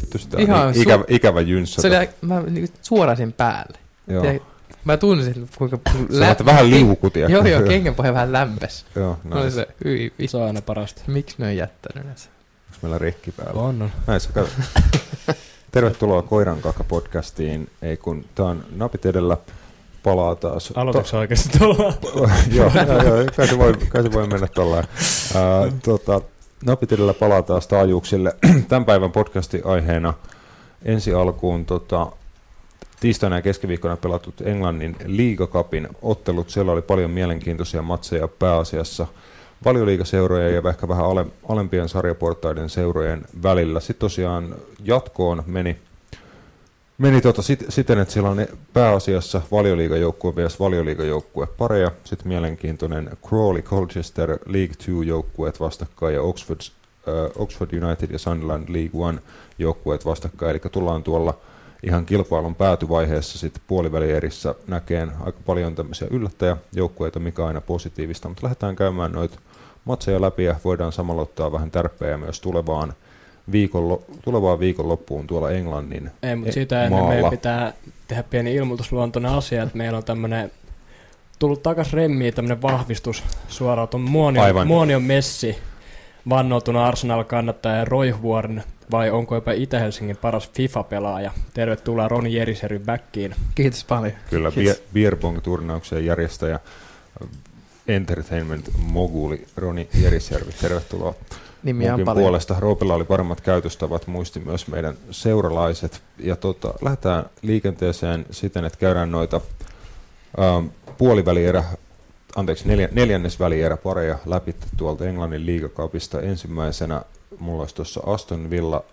Vittu sitä on Ihan i- ikävä, ikävä jynssä. Se oli, mä niin suoraan sen päälle. Joo. Ja mä tunsin, kuinka... Sä oot vähän liukutia. Joo, joo, kengänpohja vähän lämpes. Joo, nice. se, hyi, Se on aina parasta. miksi ne on jättänyt ne? Meillä rekki päällä? On, on. Näissä. Tervetuloa Koiran kaka podcastiin. Ei kun tää on napit edellä. Palaa taas. Aloitatko oikeasti tuolla? joo, joo, joo, kai se voi, kai se voi mennä. Uh, tota, napit edellä palaa taas taajuuksille. Tämän päivän podcastin aiheena ensi alkuun tota, tiistaina ja keskiviikkona pelatut Englannin liigakapin ottelut. Siellä oli paljon mielenkiintoisia matseja pääasiassa valioliigaseurojen ja ehkä vähän ale, alempien sarjaportaiden seurojen välillä. Sitten tosiaan jatkoon meni, meni tota sit, siten, että siellä on pääasiassa valioliigajoukkue vs valioliigajoukkue pareja. Sitten mielenkiintoinen Crawley Colchester League 2 joukkueet vastakkain ja Oxford, äh, Oxford United ja Sunderland League 1 joukkueet vastakkain. Eli tullaan tuolla ihan kilpailun päätyvaiheessa sitten puolivälierissä näkeen aika paljon tämmöisiä yllättäjäjoukkueita, mikä on aina positiivista, mutta lähdetään käymään noita matseja läpi ja voidaan samalla ottaa vähän tärppejä myös tulevaan, viikonlo- tulevaan viikonloppuun tuolla Englannin Ei, mutta e- siitä ennen maalla. meidän pitää tehdä pieni ilmoitusluontoinen asia, että meillä on tämmöinen tullut takas remmiin tämmöinen vahvistus suoraan tuon Muonion, Aivan. Muonion messi vannoutunut Arsenal-kannattaja Roihvuoren vai onko jopa Itä-Helsingin paras FIFA-pelaaja. Tervetuloa Roni Jerisery backiin. Kiitos paljon. Kyllä, Kiitos. Beer, Beerbong-turnauksen järjestäjä äh, Entertainment Moguli Roni Jerisjärvi, tervetuloa Nimiä on paljon. puolesta. Roopella oli paremmat käytöstavat, muisti myös meidän seuralaiset. Ja tota, lähdetään liikenteeseen siten, että käydään noita ähm, puolivälierä, anteeksi, neljä, neljännesvälierä pareja läpi tuolta Englannin liigakapista. Ensimmäisenä mulla olisi tuossa Aston Villa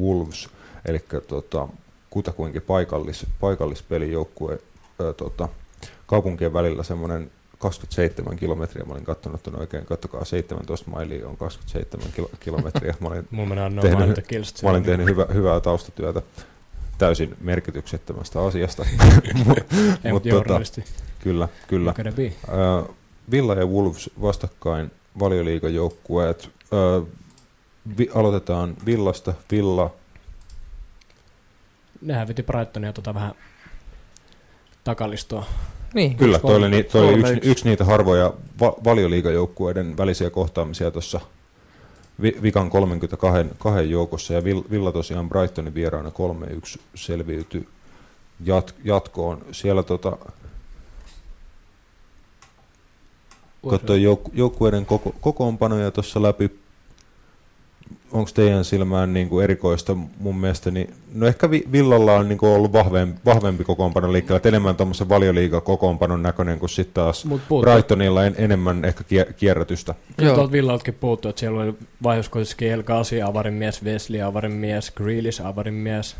Wolves, eli tota, kutakuinkin paikallis, paikallispelijoukkue ää, tota, kaupunkien välillä semmoinen 27 kilometriä. Mä olin katsonut ton oikein, kattokaa 17 mailia on 27 kilo, kilometriä. Mä olin, Tehnyt- mä olin tehnyt hyvä, hyvää taustatyötä täysin merkityksettömästä asiasta. Mutta tota- kyllä, kyllä. Ää, Villa ja Wolves vastakkain valioliigajoukkueet. Ää, vi, aloitetaan Villasta. Villa Nehän veti Brightonia tota vähän takalistoa. Niin, Kyllä, toi oli, ni, toi oli yksi, yksi. niitä harvoja va- valioliigajoukkueiden välisiä kohtaamisia tuossa vi, vikan 32 kahden joukossa, ja Vill- Villa tosiaan Brightonin vieraana 3-1 selviytyi jat, jatkoon. Siellä tota, katsoin jouk- joukkueiden koko, kokoonpanoja tuossa läpi. Onko teidän silmään niin kuin erikoista mun mielestä? Niin, no ehkä Vi- Villalla on niin kuin ollut vahvempi, vahvempi kokoonpano liikkeellä, että enemmän tuommoisen valioliiga kokoonpanon näköinen kuin sitten taas Brightonilla en, enemmän ehkä kier- kierrätystä. Joo. tuolta Villaltakin puuttuu, että siellä oli vaihdos kuitenkin El Ghazi, avarin mies, Wesley, avarin mies, Grealish, avarin mies.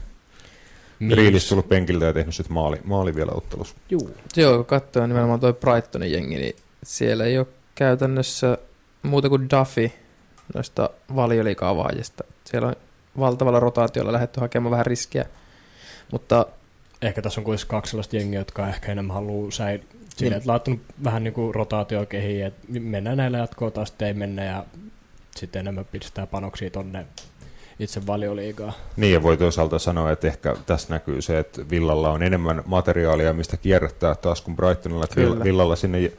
Riilis tullut penkiltä ja tehnyt sitten maali, maali vielä ottelussa. Juu. Joo, kun katsoo nimenomaan toi Brightonin jengi, niin siellä ei ole käytännössä muuta kuin Duffy noista valioliika-avaajista. Siellä on valtavalla rotaatiolla lähdetty hakemaan vähän riskiä, mutta Ehkä tässä on kuitenkin kaksi sellaista jengiä, jotka ehkä enemmän haluaa säil... Niin. Silleen, että laittanut vähän niin kuin rotaatio kehiin, että mennään näillä jatkoon taas ei mennä ja sitten enemmän pistää panoksia tonne itse valioliigaa. Niin ja voi toisaalta sanoa, että ehkä tässä näkyy se, että Villalla on enemmän materiaalia, mistä kierrättää taas kuin Brightonilla. Kyllä. Villalla sinne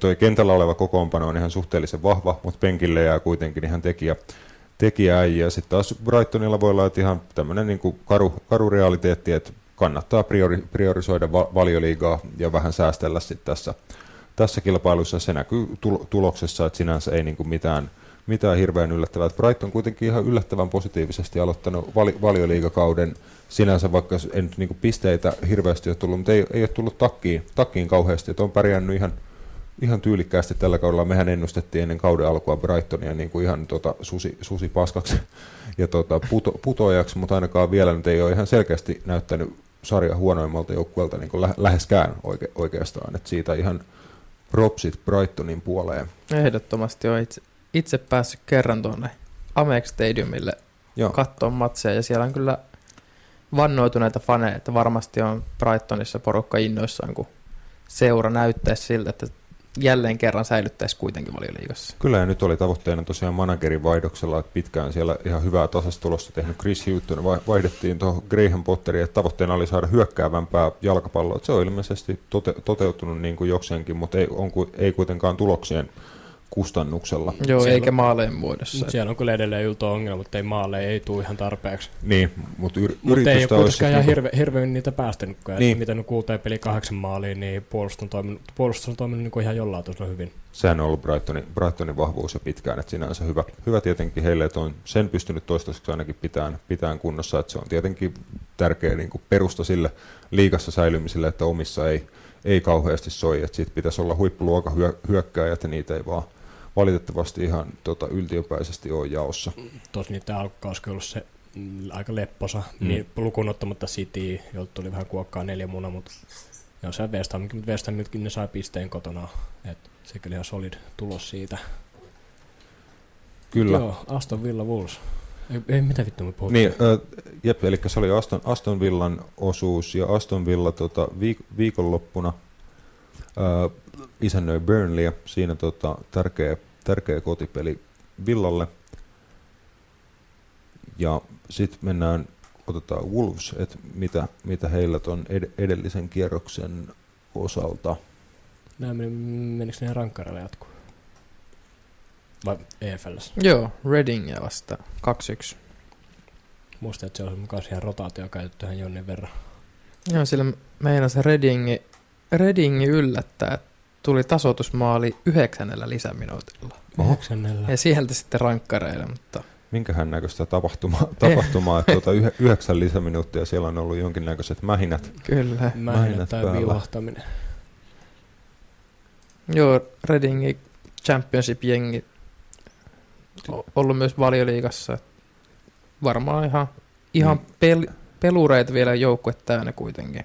toi kentällä oleva kokoonpano on ihan suhteellisen vahva, mutta penkille jää kuitenkin ihan tekijä, tekijääjiä. Sitten taas Brightonilla voi olla että ihan tämmöinen niin kuin karu, karu realiteetti, että kannattaa priori, priorisoida va- valioliigaa ja vähän säästellä sitten tässä, tässä kilpailussa. Se näkyy tul- tuloksessa, että sinänsä ei niin kuin mitään, mitään hirveän yllättävää. Että Brighton kuitenkin ihan yllättävän positiivisesti aloittanut vali- valioliigakauden sinänsä, vaikka nyt niin pisteitä hirveästi ole tullut, mutta ei, ei ole tullut takkiin, takkiin kauheasti, että on pärjännyt ihan, ihan tyylikkäästi tällä kaudella. Mehän ennustettiin ennen kauden alkua Brightonia niin kuin ihan tota, susi, susi paskaksi ja tota, puto, putoajaksi, mutta ainakaan vielä nyt ei ole ihan selkeästi näyttänyt sarja huonoimmalta joukkueelta niin kuin lä- läheskään oike, oikeastaan. Et siitä ihan propsit Brightonin puoleen. ehdottomasti on itse, itse päässyt kerran tuonne Amex Stadiumille Joo. katsoa matseja ja siellä on kyllä vannoituneita faneja, että varmasti on Brightonissa porukka innoissaan, kun seura näyttäisi siltä, että jälleen kerran säilyttäisi kuitenkin valioliigassa. Kyllä ja nyt oli tavoitteena tosiaan managerin vaihdoksella, että pitkään siellä ihan hyvää tasastulosta tehnyt Chris Hutton vai- vaihdettiin tuohon Graham Potteriin, että tavoitteena oli saada hyökkäävämpää jalkapalloa. Se on ilmeisesti tote- toteutunut niin kuin jokseenkin, mutta ei, on, ei kuitenkaan tuloksien kustannuksella. Joo, Siellä eikä maaleen muodossa. Mut siellä on kyllä edelleen ylto ongelma, mutta ei maalle ei tule ihan tarpeeksi. Niin, mutta yr- Mutta ei ole kuitenkaan ihan niinku- hirve, hirveän niitä päästänyt, kun Niin. mitä nyt kuultiin peli kahdeksan maaliin, niin puolustus on toiminut, puolustus on toiminut niin ihan jollain tasolla hyvin. sehän on ollut Brightonin, Brightonin vahvuus jo pitkään, että sinänsä hyvä, hyvä tietenkin heille, että on sen pystynyt toistaiseksi ainakin pitään, pitään kunnossa, että se on tietenkin tärkeä niin kuin perusta sille liikassa säilymiselle, että omissa ei, ei kauheasti soi, että siitä pitäisi olla huippuluokan hyö, hyökkääjät ja niitä ei vaan valitettavasti ihan tota, yltiöpäisesti ole jaossa. Tosi niitä alkukausi on ollut se mm, aika lepposa, Mm. niin lukuun ottamatta City, jolta tuli vähän kuokkaa neljä muna, mutta joo, se West Hamkin, mutta West Hamkin ne sai pisteen kotona, et se kyllä ihan solid tulos siitä. Kyllä. Joo, Aston Villa Wolves. Ei, ei mitä vittu me puhutaan. Niin, äh, jep, eli se oli Aston, Aston Villan osuus, ja Aston Villa tota, viik- viikonloppuna äh, isännöi Burnleyä, siinä tota, tärkeä, tärkeä kotipeli Villalle. Ja sitten mennään, otetaan Wolves, että mitä, mitä heillä ton ed- edellisen kierroksen osalta. Nämä meni, menikö ne rankkareille jatkuu? Vai EFLs? Joo, Readingia vasta 2-1. Muistan, että se on myös ihan rotaatio käytetty jonnin verran. Joo, sillä meinasi Readingi, Readingi yllättää, että tuli tasoitusmaali yhdeksännellä lisäminuutilla. Yhdeksännellä. Ja sieltä sitten rankkareille, mutta Minkähän näköistä tapahtumaa, tapahtumaa että tuota, yh- yhdeksän lisäminuuttia siellä on ollut jonkinnäköiset mähinät. kyllä. Mähinät Mähinät tai päällä. Joo, Readingi Championship-jengi ollut myös valioliigassa. Varmaan ihan, ihan Mm. pel, pelureita vielä joukkue täynnä kuitenkin.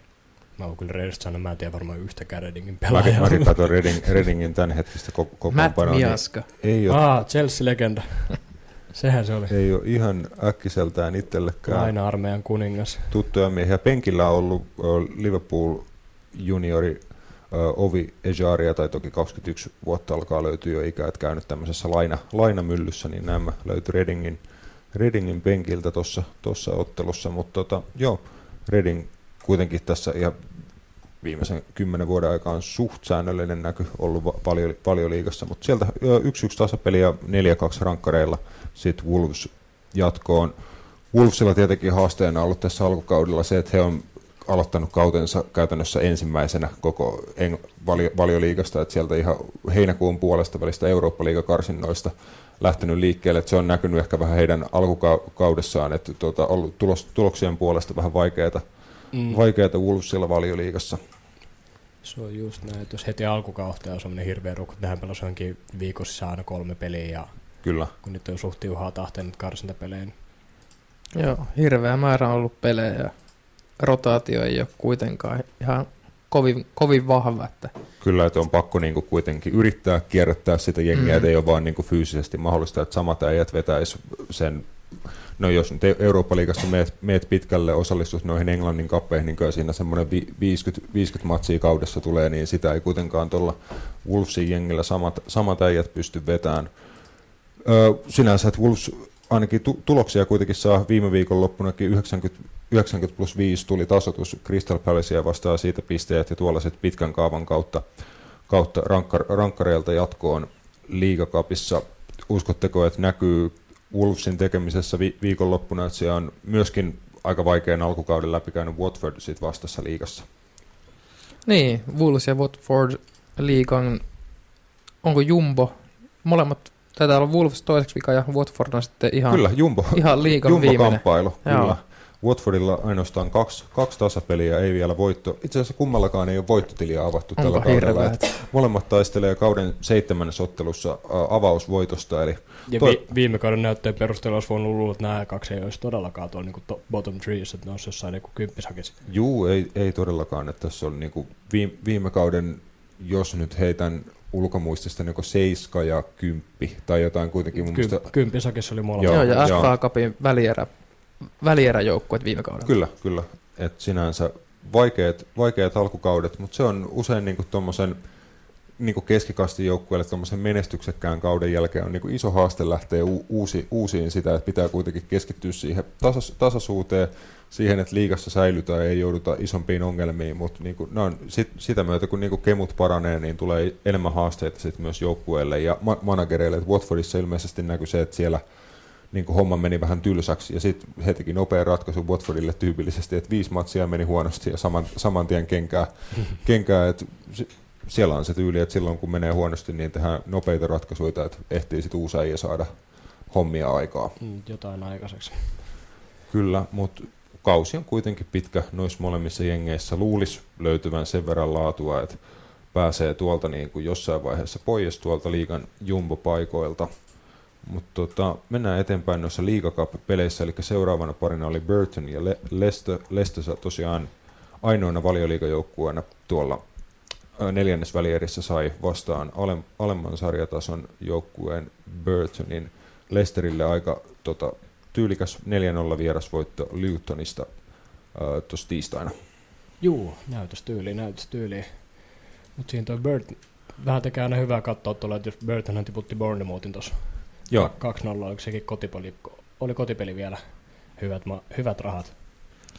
Mä oon kyllä reilisesti sanoa, mä en tiedä varmaan yhtäkään Readingin pelaajaa. mäkin katson Reding, Redingin tämänhetkistä ko- Matt kokoonpanoa, niin Miaska. ei ole, Ah, Chelsea-legenda. Sehän se oli. ei ole ihan äkkiseltään itsellekään Aina armeijan kuningas. tuttuja miehiä. Penkillä on ollut Liverpool juniori Ovi Ejaria, tai toki 21 vuotta alkaa löytyä jo ikää, että käynyt tämmöisessä laina, lainamyllyssä, niin nämä löytyi Redingin, Redingin penkiltä tuossa ottelussa, mutta tota, joo, Reding kuitenkin tässä ihan viimeisen kymmenen vuoden aikaan suht säännöllinen näky ollut paljon, paljon liigassa, mutta sieltä ö, 1-1 tasapeli ja 4-2 rankkareilla sitten Wolves jatkoon. Wolvesilla tietenkin haasteena ollut tässä alkukaudella se, että he on aloittanut kautensa käytännössä ensimmäisenä koko Eng- valio- valioliigasta, että sieltä ihan heinäkuun puolesta välistä Eurooppa-liigakarsinnoista lähtenyt liikkeelle, että se on näkynyt ehkä vähän heidän alkukaudessaan, että tuota, ollut tulos, tuloksien puolesta vähän vaikeata, Mm. vaikeata Wolvesilla valioliigassa. Se on just näin, että jos heti alkukautta on semmoinen hirveä rukku, että nehän pelasi johonkin viikossa aina kolme peliä ja Kyllä. kun nyt on suht tiuhaa tahteen nyt karsintapelejä, niin Joo, hirveä määrä on ollut pelejä ja rotaatio ei ole kuitenkaan ihan kovin, kovin vahva. Että Kyllä, että on pakko niinku kuitenkin yrittää kierrättää sitä jengiä, Mm. että ei ole vaan niinku fyysisesti mahdollista, että samat äijät vetäisi sen, no jos nyt Eurooppa-liigassa meet, meet pitkälle, osallistut noihin Englannin kappeihin, niin kyllä siinä semmoinen vi- 50, 50 matsia kaudessa tulee, niin sitä ei kuitenkaan tuolla Wolvesin jengillä samat, samat äijät pysty vetämään. Sinänsä, että Wolves ainakin tu- tuloksia kuitenkin saa viime viikon loppunakin 90, 90 plus 5 tuli tasoitus Crystal Palacea vastaan siitä pisteet ja tuolla sitten pitkän kaavan kautta, kautta rankkar, rankkareilta jatkoon liigakapissa. Uskotteko, että näkyy Wolvesin tekemisessä vi- viikonloppuna, että se on myöskin aika vaikean alkukauden läpikäynyt Watford sit vastassa liigassa? niin, Wolves ja Watford liigan, onko Jumbo, molemmat, taitaa olla Wolves toiseksi vika ja Watford on sitten ihan, Kyllä, Jumbo, ihan liigan viimeinen. Jumbo-kamppailu, Joo. Watfordilla ainoastaan kaksi, kaksi tasapeliä, ei vielä voitto. Itse asiassa kummallakaan ei ole voittotiliä avattu tällä Onko kaudella. hirveä? että Molemmat taistelee kauden seitsemännessä ottelussa avausvoitosta, eli Ja Toi- vi- viime kauden näyttöjen perusteella olisi voinut luulla, että nämä kaksi ei olisi todellakaan tuolla niin to- bottom trees, että ne olisi jossain niin kymppisakissa. juu, ei, ei todellakaan, että tässä on niinku viime, viime kauden, jos nyt heitän ulkomuistista niin 7 ja 10 tai jotain kuitenkin mun Ky- mielestä. Kympisakissa oli molemmat. Joo, Joo, ja. FA Cupin välierä, välieräjoukkueet viime kaudella. Kyllä, kyllä. Et sinänsä vaikeat, vaikeat alkukaudet, mutta se on usein niinku tuommoisen niinku keskikastin joukkueelle tuommoisen menestyksekkään kauden jälkeen on niinku iso haaste lähteä u- uusi, uusiin sitä, että pitää kuitenkin keskittyä siihen tasas, tasaisuuteen, siihen, että liigassa säilytään ja ei jouduta isompiin ongelmiin, mutta niinku, ne on sit, sitä myötä, kun niinku kemut paranee, niin tulee enemmän haasteita sit myös joukkueelle ja ma- managereille. Et Watfordissa ilmeisesti näkyy se, että siellä niin kuin homma meni vähän tylsäksi ja sitten he teki nopea ratkaisu Watfordille tyypillisesti, että viisi matsia meni huonosti ja saman, saman tien kenkää, kenkää että si- siellä on se tyyli, että silloin kun menee huonosti, niin tehdään nopeita ratkaisuja, että ehtii sitten uusi äijä saada hommia aikaa. Mm, Jotain aikaiseksi. Kyllä, mutta kausi on kuitenkin pitkä noissa molemmissa jengeissä. Luulisi löytyvän sen verran laatua, että pääsee tuolta niin kuin jossain vaiheessa pois tuolta liigan jumbo-paikoilta. Mutta tota, mennään eteenpäin noissa liigakapeleissä, eli seuraavana parina oli Burton ja Le- Leicester. Leicester saa tosiaan ainoana valioliigajoukkueena tuolla ö, neljännes välierissä sai vastaan alem, alemman sarjatason joukkueen Burtonin. Leicesterille aika tota, tyylikäs 4-0 vierasvoitto Lutonista tuossa tiistaina. Juu, näytöstyyli, näytöstyyli. Mutta siinä toi Bird vähän tekee aina hyvää katsoa tuolla, että jos Burtonhan tiputti Bournemouthin tuossa Joo, 2-0, oliko sekin kotipeli, oli kotipeli vielä hyvät, ma- hyvät rahat.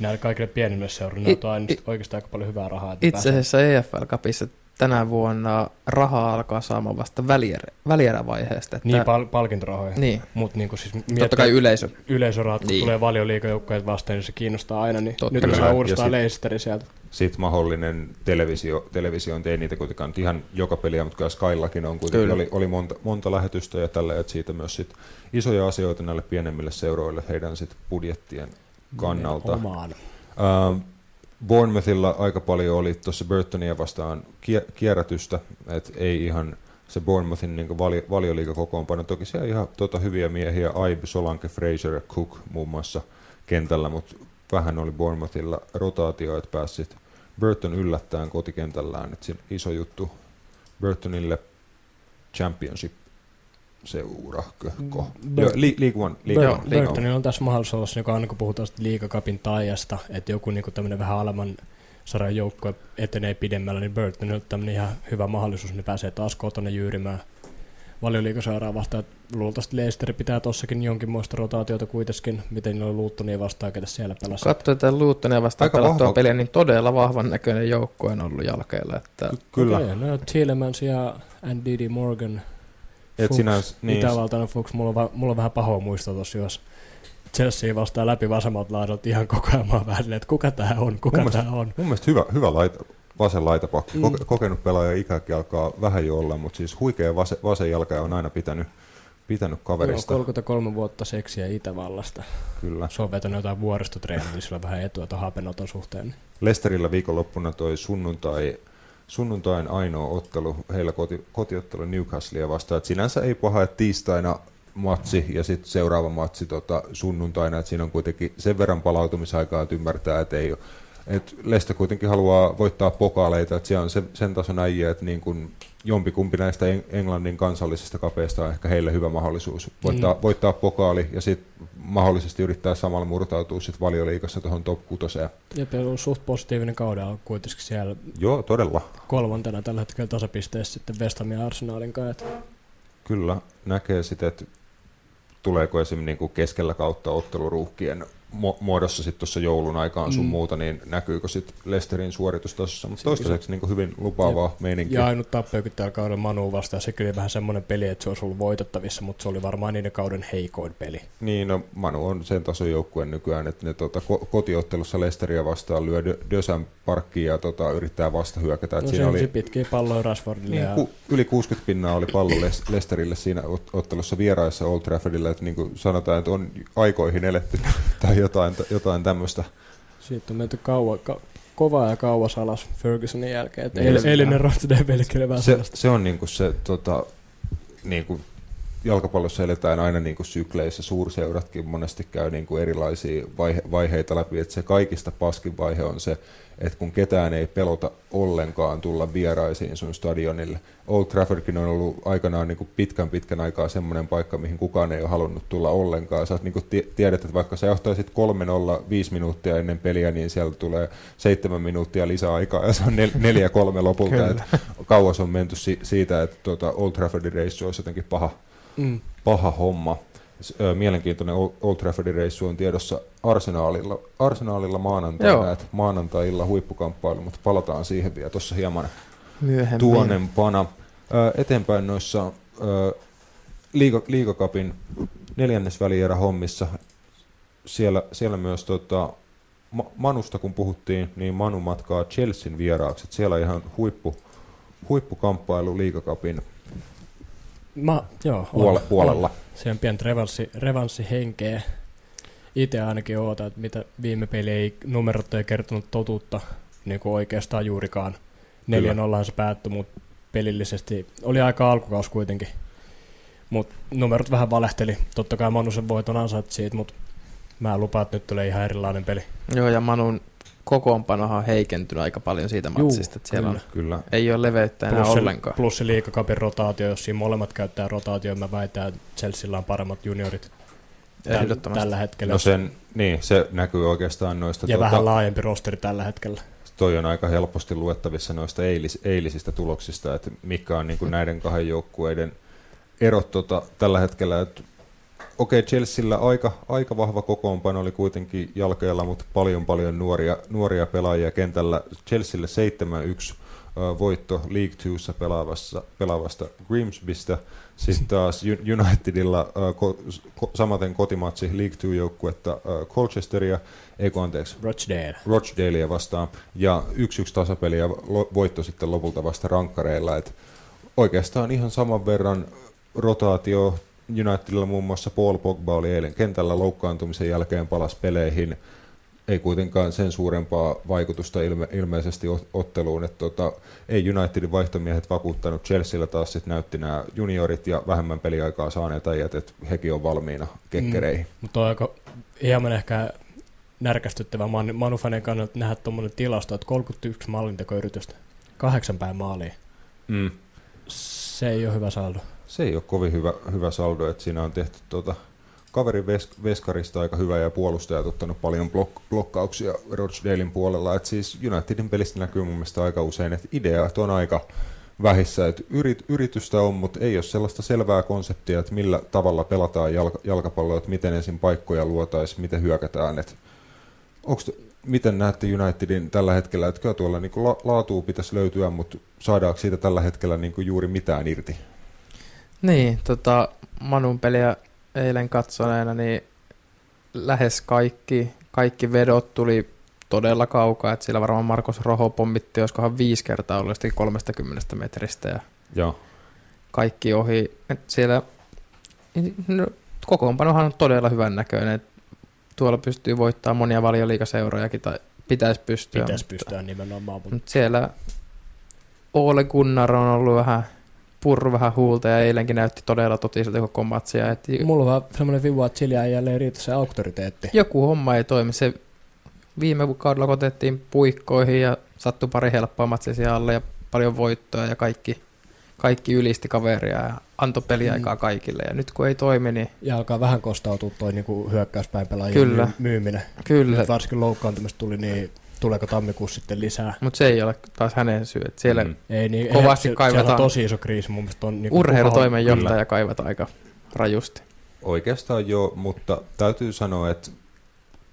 Näille kaikille seuroille I- ne on aina oikeastaan aika paljon hyvää rahaa. että Itse asiassa EFL Cupissa tänä vuonna rahaa alkaa saamaan vasta välierä, välierävaiheesta. Että, Niin, pal- palkintorahoja. niin. Mutta niinku siis totta kai yleisö. yleisörahat, kun Niin. tulee valioliikajoukkoja vastaan, niin se kiinnostaa aina. Niin Totta nyt kai. me saa uudestaan sit- Leicesteri sieltä. Sitten mahdollinen televisio, televisiointi, ei niitä kuitenkaan ihan joka peliä, mutta kyllä Skyllakin on kuitenkin, Kyllä. oli, oli monta, monta lähetystä ja tällä, että siitä myös sit isoja asioita näille pienemmille seuroille heidän sit budjettien kannalta. Ähm, Bournemouthilla aika paljon oli tuossa Burtonia vastaan kie- kierrätystä, että ei ihan se Bournemouthin niin vali, valioliigakokoonpano. Toki siellä ihan tota, hyviä miehiä, Ibe, Solanke, Fraser ja Cook muun muassa kentällä, mutta vähän oli Bournemouthilla rotaatio, että pääsit Burton yllättäen kotikentällään, että siinä iso juttu Burtonille Championship seurakko. Mm. League Joo, One. League Burtonilla on tässä mahdollisuus, joka aina kun puhutaan sitten liigakapin taijasta, että joku niinku tämmöinen vähän alemman sarjan joukkue etenee pidemmällä, niin Burtonilla on tämmöinen ihan hyvä mahdollisuus, niin pääsee taas kotona jyyrimään valioliikaseuraa vastaan. että Luultavasti Leicester pitää tossakin jonkinmoista rotaatiota kuitenkin, miten niillä on Luuttonia vastaan, ketä siellä pelasi. Katsoin tätä Luuttonia vastaan Aika pelattua vahva. peliä, niin todella vahvan näköinen joukkue on ollut jalkeilla. Että Kyllä. Okei, no Tielemans ja Andy Morgan Et Fuchs, sinänsä, niin, Itävaltainen Fuchs, mulla on, va- mulla on vähän pahoa muistoa tossa, jos Chelsea vastaa läpi vasemmalta laidalta ihan koko ajan mä vähän että kuka tää on, kuka Mun tää on. Mun mielestä hyvä, hyvä laita, vasen laitapakki. Mm. Kokenut pelaaja ikäkin alkaa vähän jo olla, mutta siis huikea vasen, vasen jalka ja on aina pitänyt, pitänyt Joo, kaverista. 33 vuotta seksiä Itävallasta. Kyllä. Se on vetänyt jotain vuoristotreeniä, niin sillä vähän etua tuon hapenoton suhteen. Lesterillä viikonloppuna toi sunnuntai, sunnuntain ainoa ottelu, heillä koti, kotiottelu Newcastlea vastaan. Et sinänsä ei paha, että tiistaina matsi ja sitten seuraava matsi tota, sunnuntaina, että siinä on kuitenkin sen verran palautumisaikaa, että ymmärtää, että ei ole et Leicester kuitenkin haluaa voittaa pokaaleita, että siellä on sen, sen tason äijä, että niin kun jompikumpi näistä Eng- Englannin kansallisista kapeista on ehkä heille hyvä mahdollisuus voittaa, Mm. voittaa pokaali ja sitten mahdollisesti yrittää samalla murtautua sit valioliigassa tuohon top kutoseen. Ja pelu on suht positiivinen kauden on kuitenkin siellä Joo, todella. kolmantena tällä hetkellä tasapisteessä sitten West Ham ja Arsenalin kanssa. Kyllä, näkee sitten, että tuleeko esimerkiksi niin kuin keskellä kautta otteluruuhkien muodossa sitten tuossa joulun aikaan sun Mm. muuta, niin näkyykö sitten Lesterin suoritustasossa, mutta toistaiseksi niin hyvin lupaavaa meininkiä. Ja ainut tappiokin tällä kaudella Manu vastaan, se kyllä vähän semmoinen peli, että se olisi ollut voitettavissa, mutta se oli varmaan niiden kauden heikoin peli. Niin, no Manu on sen tason joukkueen nykyään, että ne tota, ko- kotiottelussa Lesteria vastaan lyö Dö- Dösän parkkiin ja tota, yrittää vasta hyökätä. No se siinä oli pitkiä palloja Rashfordille niin, ja ku, yli 60 pinnaa oli pallo Les- Lesterille siinä ot- ottelussa vieraissa Old Traffordilla, että niin kuin sanotaan, että on aikoihin eletty tai jotain, jotain tämmöistä. siitä on menty kauan, ka- kovaa ja kauas alas Fergusonin jälkeen. Niin, eilinen Rochdale pelikin oli vähän Se, se on niin kuin se tota, niin kuin jalkapallossa eletään aina niin kuin sykleissä, suurseuratkin monesti käy niin kuin erilaisia vaihe, vaiheita läpi, että se kaikista paskin vaihe on se, että kun ketään ei pelota ollenkaan tulla vieraisiin sun stadionille. Old Traffordkin on ollut aikanaan niin kuin pitkän pitkän aikaa semmoinen paikka, mihin kukaan ei ole halunnut tulla ollenkaan. Sä niin kuin tiedät, että vaikka sä johtaisit 3-0 viisi minuuttia ennen peliä, niin sieltä tulee seitsemän minuuttia lisää aikaa ja se on nel- neljä kolme lopulta. että kauas on menty si- siitä, että tuota Old Traffordin reissu olisi jotenkin paha, mm. paha homma mielenkiintoinen Old Traffordin reissu on tiedossa Arsenaalilla, Arsenaalilla maanantaina, että maanantai-illa huippukamppailu, mutta palataan siihen vielä tuossa hieman Myöhemmin. tuonempana. Eteenpäin noissa liiga, liigakapin neljännesvälierä hommissa, siellä, siellä myös tota, Manusta kun puhuttiin, niin Manu matkaa Chelsean vieraaksi. Siellä ihan huippu, huippukamppailu liigakapin Ma, joo, puole- puolella. On. Se on pientä revanssi, revanssihenkeä. Itse ainakin ootan, että mitä viime peli ei numerot ei kertonut totuutta niin kuin oikeastaan juurikaan. 4-0 se päättyi, mutta pelillisesti oli aika alkukaus kuitenkin. Mutta numerot vähän valehteli. Totta kai Manu sen voiton ansaitsi siitä, mutta mä lupaan, että nyt tulee ihan erilainen peli. Joo, ja Manun kokoonpanohan on heikentynyt aika paljon siitä Juu, matsista, että siellä kyllä, on, kyllä. ei ole leveyttä enää plus ollenkaan. Plus se liikakapin rotaatio, jos siinä molemmat käyttää rotaatio, mä väitän, että Chelsealla on paremmat juniorit täl, tällä hetkellä. No sen, niin, se näkyy oikeastaan noista... Ja tuota, vähän laajempi rosteri tällä hetkellä. Toi on aika helposti luettavissa noista eilis, eilisistä tuloksista, että mikä on niin kuin näiden kahden joukkueiden erot tota, tällä hetkellä. Että okei, okay, Chelsealla aika, aika vahva kokoonpano oli kuitenkin jalkeella, mutta paljon paljon nuoria, nuoria pelaajia kentällä. Chelsealle 7-1 voitto League 2 pelaavassa, pelaavasta Grimsbystä. Sitten taas Unitedilla ko, ko, samaten kotimatsi League 2 joukkuetta uh, Colchesteria, ei anteeksi, Rochdale. Rochdalea vastaan. Ja 1-1 tasapeli ja lo, voitto sitten lopulta vasta rankkareilla. Et oikeastaan ihan saman verran rotaatio Unitedilla muun muassa Paul Pogba oli eilen kentällä loukkaantumisen jälkeen palas peleihin. Ei kuitenkaan sen suurempaa vaikutusta ilme, ilmeisesti otteluun. Että tota, ei Unitedin vaihtomiehet vakuuttanut. Chelsealla taas sit näytti nämä juniorit ja vähemmän peliaikaa saaneet äijät, että hekin on valmiina kekkereihin. Mm, mutta on aika hieman ehkä närkästyttävä Man, Manufanen kannalta nähdä tuommoinen tilasto, että 31 maalintekoyritystä, kahdeksan päin maaliin. Mm. Se ei ole hyvä saldo se ei ole kovin hyvä, hyvä saldo, että siinä on tehty tuota, kaverin ves, veskarista aika hyvä ja puolustajat ottanut paljon blok, blokkauksia Rochdalein puolella. Et siis Unitedin pelistä näkyy mun mielestä aika usein, että ideat on aika vähissä. Et yrit, yritystä on, mutta ei ole sellaista selvää konseptia, että millä tavalla pelataan jalka, jalkapalloa, että miten ensin paikkoja luotaisiin, miten hyökätään. Et onko miten näette Unitedin tällä hetkellä, että kyllä tuolla niin la, laatua pitäisi löytyä, mutta saadaanko siitä tällä hetkellä niin juuri mitään irti? Niin, tota, Manun peliä eilen katsoneena, niin lähes kaikki, kaikki vedot tuli todella kaukaa, että siellä varmaan Markus Roho pommitti, olisikohan viisi kertaa ollut 30 metristä ja Joo. kaikki ohi. Et siellä no, kokoonpanohan on todella hyvän näköinen, että tuolla pystyy voittamaan monia valioliikaseurojakin tai pitäisi pystyä. Pitäisi pystyä nimenomaan. Mutta siellä Ole Gunnar on ollut vähän purru vähän huulta ja eilenkin näytti todella totiselta koko matsia. Et... Mulla on vaan semmoinen viva, että sillä ei jälleen riitä se auktoriteetti. Joku homma ei toimi. Se viime kaudella kotettiin puikkoihin ja sattui pari helppoa matsia alle ja paljon voittoa ja kaikki, kaikki ylisti kaveria ja antoi peliaikaa mm. kaikille. Ja nyt kun ei toimi, niin... Ja alkaa vähän kostautua toi niinku hyökkäyspäin pelaajien Kyllä. myyminen. Kyllä. Nyt varsinkin loukkaantumista tuli niin tuleeko tammikuussa sitten lisää. Mutta se ei ole taas hänen syy. Että siellä mm. ei, niin, kovasti se, kaivataan. Siellä on tosi iso kriisi mun mielestä. On, niin Urheilutoimenjohtaja kaivataan aika rajusti. Oikeastaan joo, mutta täytyy sanoa, että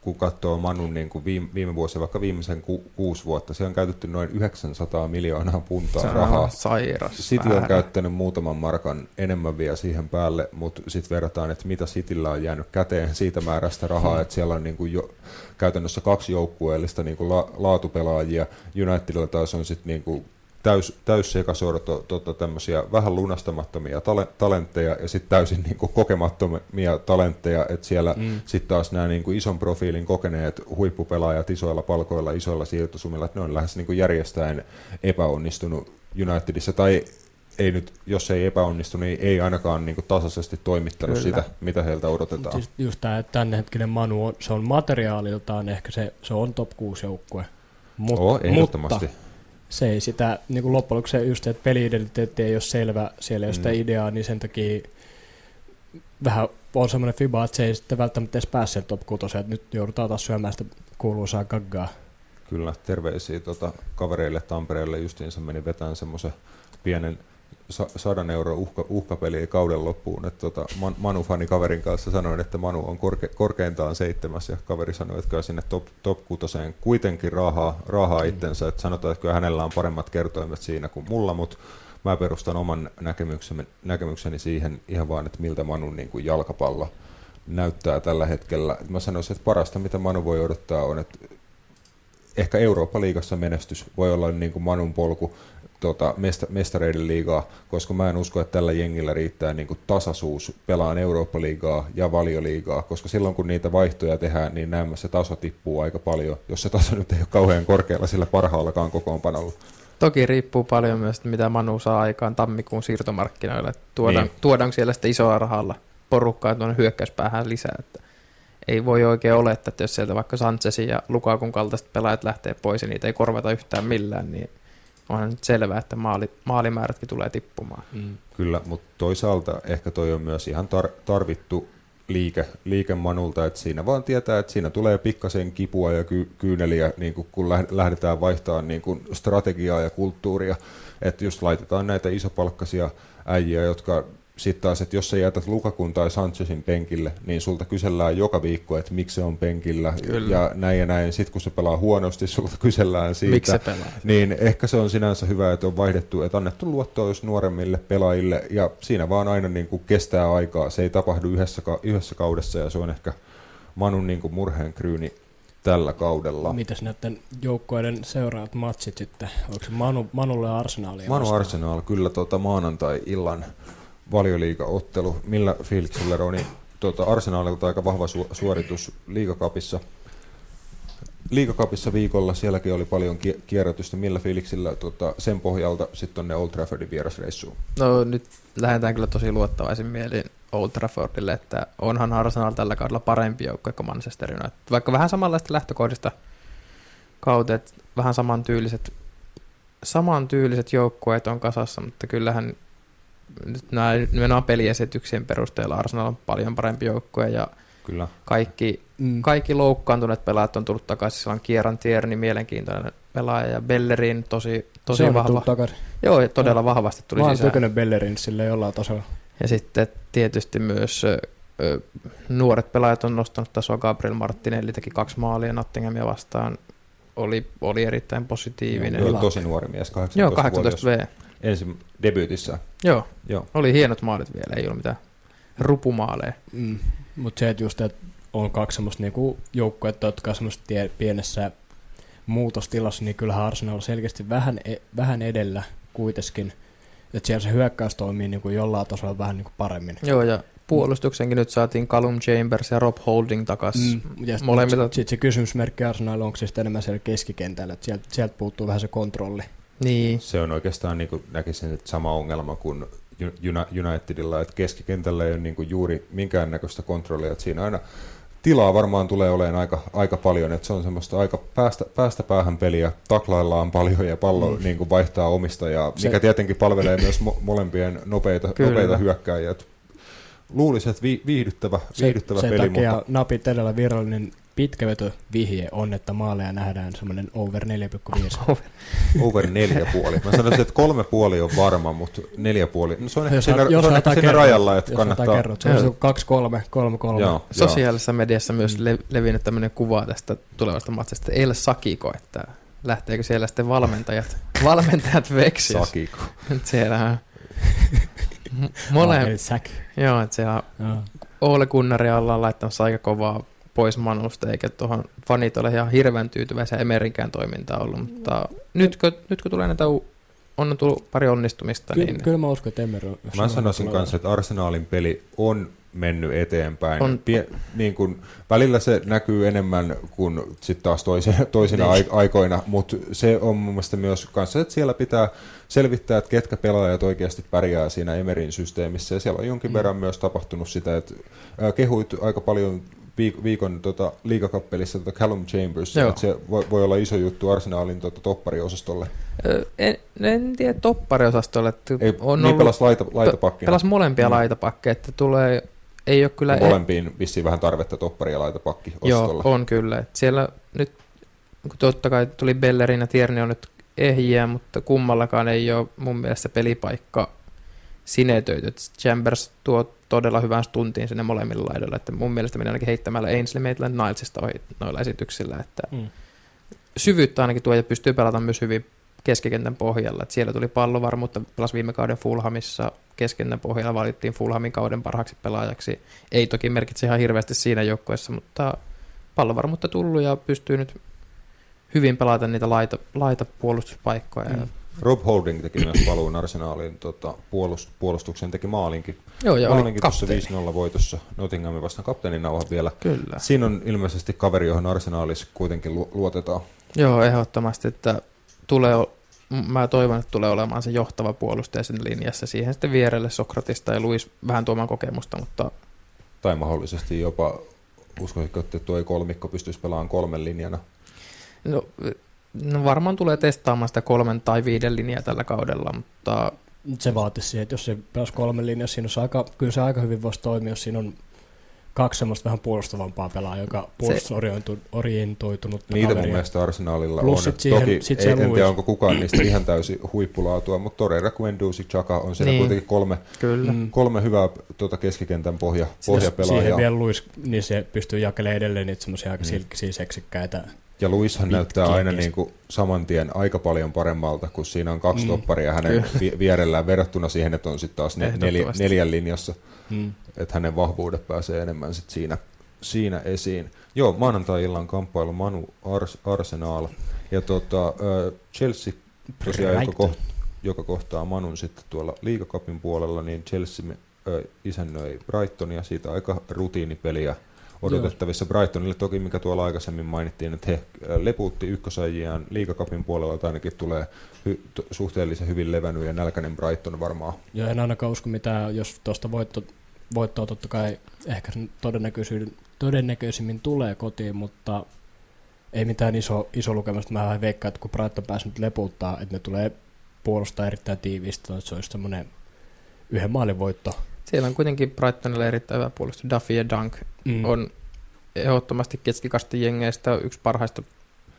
kun katsoo Manun niin kuin viime, viime vuosia, vaikka viimeisen ku, kuusi vuotta, se on käytetty noin 900 miljoonaa puntaa se rahaa. sairas. City on käyttänyt muutaman markan enemmän vielä siihen päälle, mutta sitten verrataan, että mitä Cityllä on jäänyt käteen siitä määrästä rahaa, hmm. että siellä on niin kuin jo, käytännössä kaksi joukkueellista niin kuin la, laatupelaajia. Unitedilla taas on sitten niin kuin täys, täys sekasorto tota, tämmöisiä vähän lunastamattomia tale, talentteja ja sitten täysin niin kuin, kokemattomia talentteja, että siellä mm. sitten taas nämä niin kuin, ison profiilin kokeneet huippupelaajat isoilla palkoilla, isoilla siirtosumilla, että ne on lähes niin kuin, järjestäen epäonnistunut Unitedissa, tai ei nyt, jos ei epäonnistu, niin ei ainakaan niin kuin tasaisesti toimittanut Kyllä. sitä, mitä heiltä odotetaan. Siis just tämä tämänhetkinen Manu, on, se on materiaaliltaan ehkä se, se on top 6 joukkue. Mut, Oo, ehdottomasti. Mutta se ei sitä, niin kuin loppujen lopuksi se just, että peli-identiteetti ei ole selvä, siellä ei ole sitä Mm. ideaa, niin sen takia vähän on semmoinen fiba, että se ei sitten välttämättä edes pääse top 6, että nyt joudutaan taas syömään sitä kuuluisaa gaggaa. Kyllä, terveisiä tota, kavereille Tampereelle justiinsa meni vetään semmoisen pienen sadan euro uhka, uhkapeliä kauden loppuun. Et, tota, Man, Manu-fani kaverin kanssa sanoin, että Manu on korke, korkeintaan seitsemäs ja kaveri sanoi, että kyllä sinne top, top kutoseen kuitenkin rahaa, rahaa itsensä. Et sanotaan, että kyllä hänellä on paremmat kertoimet siinä kuin mulla, mutta mä perustan oman näkemykseni, näkemykseni siihen ihan vaan, että miltä Manun niin kuin jalkapallo näyttää tällä hetkellä. Mä sanoisin, että parasta mitä Manu voi odottaa on, että ehkä Eurooppa-liigassa menestys voi olla niin kuin Manun polku tota, mesta, mestareiden liigaa, koska mä en usko, että tällä jengillä riittää niin kuin tasaisuus pelaan Eurooppa-liigaa ja valioliigaa, koska silloin kun niitä vaihtoja tehdään, niin näemmä se taso tippuu aika paljon, jos se taso nyt ei ole kauhean korkealla sillä parhaallakaan kokoonpanolla. Toki riippuu paljon myös, mitä Manu saa aikaan tammikuun siirtomarkkinoilla. Että Tuodaan, Niin. niin. Tuodaanko siellä sitten isoa rahalla porukkaa tuonne hyökkäyspäähän lisää. Että ei voi oikein olettaa, että jos sieltä vaikka Sanchezin ja Lukakun kaltaiset pelaajat lähtee pois ja niitä ei korvata yhtään millään, niin onhan nyt selvää, että maali, maalimäärätkin tulee tippumaan. Mm. Kyllä, mutta toisaalta ehkä toi on myös ihan tar- tarvittu liike, liike Manulta, että siinä vaan tietää, että siinä tulee pikkasen kipua ja ky- kyyneliä, niin kun, kun läh- lähdetään vaihtamaan niin kun strategiaa ja kulttuuria, että just laitetaan näitä isopalkkaisia äijiä, jotka sitten taas, että jos sä jätät Lukakun tai Sanchezin penkille, niin sulta kysellään joka viikko, että miksi se on penkillä Kyllä. ja näin ja näin. Sitten kun se pelaa huonosti, sulta kysellään siitä. Miksi se pelaa? Niin ehkä se on sinänsä hyvä, että on vaihdettu, että annettu luottoa jos nuoremmille pelaajille ja siinä vaan aina niin kuin kestää aikaa. Se ei tapahdu yhdessä, ka- yhdessä kaudessa ja se on ehkä Manun niin kuin murheen kryyni tällä kaudella. Mitäs näiden joukkueiden seuraavat matsit sitten? Onko se Manu, Manulle ja Arsenalia Manu? Arsenal kyllä tuota maanantai-illan valioliiga-ottelu. Millä fiiliksellä Roni? Tuota Arsenalilta aika vahva su- suoritus liigakapissa. Liigakapissa viikolla sielläkin oli paljon ki- kierrätystä. Millä fiiliksillä tuota, sen pohjalta sitten tonne Old Traffordin vierasreissuun? No nyt lähdetään kyllä tosi luottavaisin mielin Old Traffordille, että onhan Arsenal tällä kaudella parempi joukkue kuin Manchester United. Vaikka vähän samanlaista lähtökohdista kautta, että vähän samantyyliset, samantyyliset joukkueet on kasassa, mutta kyllähän nyt nämä, nimenomaan peliesityksien perusteella Arsenal on paljon parempi joukkue ja Kyllä. kaikki, Mm. kaikki loukkaantuneet pelaajat on tullut takaisin. Siellä on Kieran Tierney, mielenkiintoinen pelaaja ja Bellerin tosi, tosi se on vahva. takaisin. Joo, todella vahvasti tuli Mä oon sisään. tökönen Bellerin sille jollain tasolla. Ja sitten tietysti myös ö, nuoret pelaajat on nostanut tasoa. Gabriel Martinelli teki kaksi maalia Nottinghamia vastaan. Oli, oli erittäin positiivinen. Joo, tosi nuori mies, 18 Joo, 18 V. Ensin debyytissä. Joo, Joo. oli hienot maalit vielä, ei ollut mitään rupumaaleja. Mm. Mutta se, että just, että on kaksi semmoista niinku joukkuetta, jotka on semmoista tie, pienessä muutostilassa, niin kyllähän Arsenal on selkeästi vähän, e, vähän edellä kuitenkin. Että siellä se hyökkäys toimii niinku jollain tasolla vähän niinku paremmin. Joo, ja puolustuksenkin nyt saatiin Callum Chambers ja Rob Holding takaisin. Mm, ja molemmilta- Sitten sit se kysymysmerkki Arsenal onko se sitten enemmän siellä keskikentällä, että sieltä, sieltä puuttuu vähän se kontrolli. Niin, Se on oikeastaan niin kuin näkisin, että sama ongelma kuin Uni- Unitedilla, että keskikentällä ei ole niin kuin juuri minkäännäköistä kontrollia, että siinä aina tilaa varmaan tulee olemaan aika, aika paljon, että se on semmoista aika päästä, päästä päähän peliä, taklaillaan paljon ja pallo mm. niin kuin vaihtaa omistajaa, Se- mikä tietenkin palvelee myös mo- molempien nopeita, Kyllä. nopeita hyökkääjiä. Luulisin, että vi- viihdyttävä, Se, viihdyttävä sen peli, takia mutta napit edellä virallinen pitkäveto vihje on, että maaleja nähdään semmoinen over 4,5. over neljä puoli. Mä sanoisin, että kolme puoli on varma, mutta neljä puoli, no se on ehkä Jos siinä, jos se on ehkä siinä kerrot, rajalla, että Jos kannattaa... kerrot, se on Joo. se 2-3, 3-3. Joo, joo. sosiaalisessa mediassa myös le- levinnyt tämmöinen kuva tästä tulevasta matsista. El Sakiko, että lähteekö siellä sitten valmentajat, valmentajat veksi. Sakiko. Siellähän Mole... Säk. joo, että siellä Joo. Ole Gunnaria ollaan laittamassa aika kovaa pois Manusta, eikä tuohon fanit ole ihan hirveän tyytyväisiä Emerikään toimintaa ollut, mutta nyt kun, nyt kun tulee näitä, u- on tullut pari onnistumista, Ky- niin kyllä mä uskon, että Emer on... Mä sanoisin kanssa, että Arsenalin peli on mennyt eteenpäin. On- Pie, niin kun, välillä se näkyy enemmän kuin sitten taas toisina, toisina Niin. ai- aikoina, mutta se on mun mielestä myös kanssa, että siellä pitää selvittää, että ketkä pelaajat oikeasti pärjää siinä Emerin systeemissä, ja siellä on jonkin Mm. verran myös tapahtunut sitä, että kehuit aika paljon viik- viikon tota, liigakappelissa tota Callum Chambers, Joo. että se voi, voi olla iso juttu Arsenalin tota, toppariosastolle. En, en tiedä toppariosastolle, että Ei, on niin ollut, pelas laita, laitapakkina. pelas molempia Mm. laitapakkeja, että tulee, ei ole kyllä... Ja molempiin vissiin vähän tarvetta toppari- ja laitapakki Joo, ostolla. on kyllä. Et siellä nyt, kun totta kai tuli Bellerin ja Tierney on nyt ehjiä, mutta kummallakaan ei ole mun mielestä pelipaikka sinetöity. Et Chambers tuo todella hyvän stuntiin sinne molemmilla laidoilla, että mun mielestä minä ainakin heittämällä Ainsley Maitland Nilesista ohi noilla esityksillä, että Mm. syvyyttä ainakin tuo ja pystyy pelata myös hyvin keskikentän pohjalla. Et siellä tuli pallovarmuutta, pelasi viime kauden Fulhamissa keskikentän pohjalla, valittiin Fulhamin kauden parhaaksi pelaajaksi. Ei toki merkitse ihan hirveästi siinä joukkueessa, mutta pallovarmuutta tullut ja pystyy nyt hyvin pelata niitä laita, laita puolustuspaikkoja. Mm. Rob Holding teki myös paluun Arsenalin tota, puolust, puolustuksen, teki maalinkin. Joo, ja maalinkin tuossa kapteeni. 5-0 voitossa Nottinghamin vastaan kapteenin nauha vielä. Kyllä. Siinä on ilmeisesti kaveri, johon Arsenalissa kuitenkin lu- luotetaan. Joo, ehdottomasti, että tulee, mä toivon, että tulee olemaan se johtava puolustaja sen linjassa. Siihen sitten vierelle Sokratista ja Luis vähän tuomaan kokemusta, mutta Tai mahdollisesti jopa, uskoisitko, että tuo kolmikko pystyisi pelaamaan kolmen linjana. No, no varmaan tulee testaamaan sitä kolmen tai viiden linjaa tällä kaudella, mutta Se vaatisi siihen, että jos se pelasi kolmen linjassa, siinä olisi aika, kyllä se aika hyvin voisi toimia, jos siinä on kaksi semmoista vähän puolustavampaa pelaajaa, joka puolustusorientoitunut Niitä mun mielestä Arsenalilla Plus on. sit siihen- Toki sit ei, en tiedä, onko kukaan niistä ihan täysin huippulaatua, mutta Torreira, Guendouzi, Chaka on siellä Niin. kuitenkin kolme, kyllä. Mm. Kolme hyvää tuota, keskikentän pohja, Jos siihen pohjapelaajaa. vielä Luis, niin se pystyy jakelemaan edelleen niitä semmoisia aika Mm. silkkisiä, seksikkäitä. Ja Luishan näyttää aina niin kuin saman tien aika paljon paremmalta, kun siinä on kaksi Mm. topparia hänen vi- vierellään verrattuna siihen, että on sitten taas ne, neljä, neljän linjassa, Mm. että hänen vahvuudet pääsee enemmän sit siinä, siinä esiin. Joo, maanantai-illan kamppailu Manu Ars, Arsenal. Ja tota, ö, Chelsea tosiaan, joka, koht, joka kohtaa Manun sitten tuolla liigakapin puolella, niin Chelsea ö, isännöi Brightonia, siitä aika rutiinipeliä odotettavissa Brightonille. Toki mikä tuolla aikaisemmin mainittiin, että he ö, lepuutti ykkösajiaan liigakapin puolella, että ainakin tulee hy, t- suhteellisen hyvin levännyt ja nälkäinen Brighton varmaan. Ja en ainakaan usko mitään, jos tuosta voitto, voittoa totta kai ehkä sen todennäköisyyden, todennäköisimmin tulee kotiin, mutta ei mitään iso, iso lukemasta. Mä vähän veikkaan, että kun Brighton pääsee nyt lepuuttaa, että ne tulee puolustaa erittäin tiiviisti, että se olisi semmoinen yhden maalin voitto. Siellä on kuitenkin Brightonilla erittäin hyvä puolustus. Duffy ja Dunk Mm. on ehdottomasti keskikastin jengeistä yksi parhaista,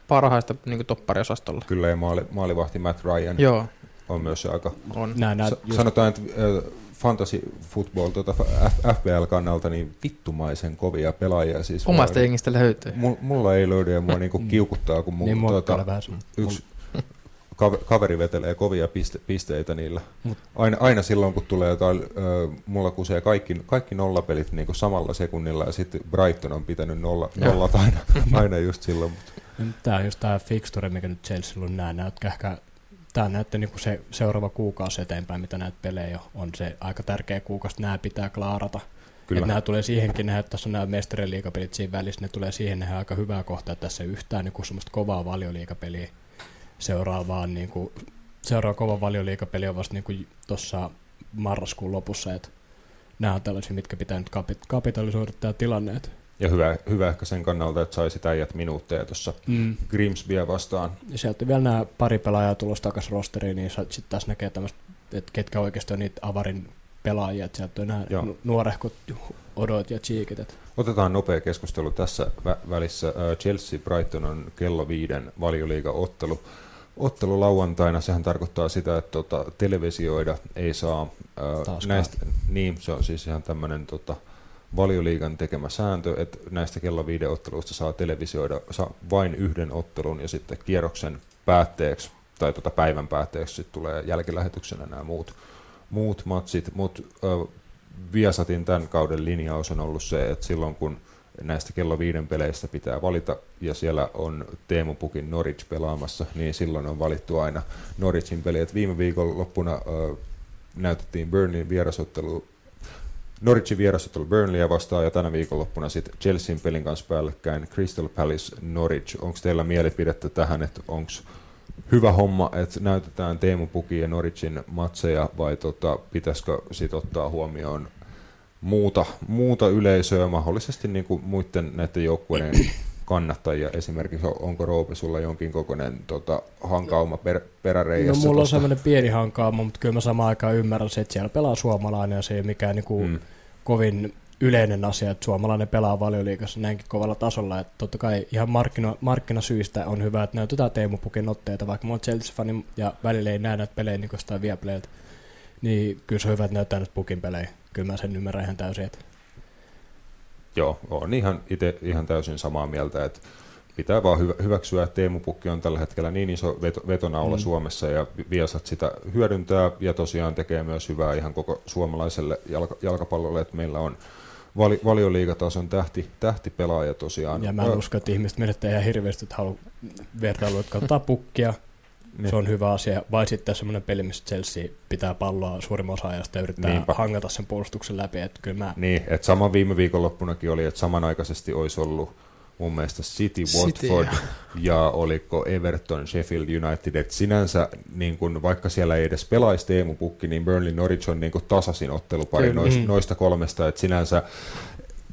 parhaista niin toppariosastolla. Kyllä ja maali, maalivahti Matt Ryan Joo, on myös aika on. Nää, nää, just, Sanotaan, että äh, fantasy football tuota F- FPL-kannalta niin vittumaisen kovia pelaajia. Siis Omasta mulla- jengistä löytyy. Mul, mulla ei löydy ja mua niinku Mm. kiukuttaa, kun mun, niin tuota, yksi kaveri vetelee kovia piste, pisteitä niillä. Mut- Aina, aina silloin, kun tulee jotain, mulla kusee kaikki, kaikki nollapelit niin samalla sekunnilla ja sitten Brighton on pitänyt nolla, nollat aina, aina just silloin. Tämä on just tämä fixture, mikä nyt Chelsea on nää, näytkä ehkä tämä näyttää niinku se seuraava kuukausi eteenpäin, mitä näitä pelejä on, on se aika tärkeä kuukausi, nämä pitää klaarata. Kyllä. Että nämä tulee siihenkin että tässä on nämä mestarien liigapelit siinä välissä, ne tulee siihen nähdä aika hyvää kohtaa, että tässä ei yhtään niin semmoista kovaa valioliigapeliä seuraavaan, niin kuin, seuraava kova valioliigapeli on vasta niin tuossa marraskuun lopussa, että nämä on tällaisia, mitkä pitää nyt kapit- kapitalisoida tämä tilanne. Että, Ja hyvä, hyvä ehkä sen kannalta, että sai sitä äijät minuutteja tuossa mm. Grimsbyä vastaan. Ja sieltä vielä nämä pari pelaajaa tulossa takaisin rosteriin, niin sitten taas näkee tämmöistä, että ketkä oikeasti on niitä avarin pelaajia, että sieltä on nämä Joo. nu- nuorehkot odot ja että- Otetaan nopea keskustelu tässä vä- välissä. Ä, Chelsea-Brighton on kello viiden valioliiga-ottelu. Ottelu lauantaina, sehän tarkoittaa sitä, että tota, televisioida ei saa ä, Taaskaan. näistä, niin se on siis ihan tämmöinen tota, valioliigan tekemä sääntö, että näistä kello viiden otteluista saa televisioida saa vain yhden ottelun ja sitten kierroksen päätteeksi tai tota päivän päätteeksi sitten tulee jälkilähetyksenä nämä muut, muut matsit, mutta Viasatin tämän kauden linjaus on ollut se, että silloin kun näistä kello viiden peleistä pitää valita, ja siellä on Teemu Pukin Norwich pelaamassa, niin silloin on valittu aina Norwichin peli. Et viime viikon loppuna ö, näytettiin Burnin vierasottelu Norwichin vierasottelu Burnleyä vastaan ja tänä viikonloppuna sitten Chelsean pelin kanssa päällekkäin Crystal Palace Norwich. Onko teillä mielipidettä tähän, että onko hyvä homma, että näytetään Teemu Puki ja Norwichin matseja vai tota, pitäisikö sitten ottaa huomioon muuta, muuta yleisöä, mahdollisesti niin kuin muiden näiden joukkueiden kannattajia esimerkiksi, onko Roope sulla jonkin kokoinen tota, hankauma per, peräreijässä? No mulla tosta? on semmoinen pieni hankauma, mutta kyllä mä samaan aikaan ymmärrän se, että siellä pelaa suomalainen ja se ei ole mikään niinku Mm. kovin yleinen asia, että suomalainen pelaa valioliikassa näinkin kovalla tasolla, että totta kai ihan markkina, markkinasyistä on hyvä, että näytetään Teemu Pukin otteita, vaikka mä oon Chelsea-fani ja välillä ei näe näitä pelejä niin jostain Viaplayilta, niin kyllä se on hyvä, että näyttää näitä Pukin pelejä. Kyllä mä sen ymmärrän ihan täysin, että Joo, on ihan itse ihan täysin samaa mieltä, että pitää vaan hyvä, hyväksyä, että Teemu Pukki on tällä hetkellä niin iso veto, vetonaula mm. Suomessa ja Viasat sitä hyödyntää ja tosiaan tekee myös hyvää ihan koko suomalaiselle jalka, jalkapallolle, että meillä on vali, valioliigatason tähti, tähtipelaaja tosiaan. ja mä en usko, että ihmiset menettää ihan hirveästi, että haluaa vertailua, että katsotaan Pukkia, niin. se on hyvä asia, vai sitten semmoinen peli, missä Chelsea pitää palloa suurimman osa ajasta ja yrittää Niinpä. hangata sen puolustuksen läpi, että kyllä mä Niin, että sama viime viikonloppunakin oli, että samanaikaisesti olisi ollut mun mielestä City, City, Watford ja oliko Everton, Sheffield United, että sinänsä niin kun, vaikka siellä ei edes pelaisi Teemu Pukki, niin Burnley Norwich on niin kun tasaisin ottelupari Kyllä. noista, Mm. noista kolmesta, että sinänsä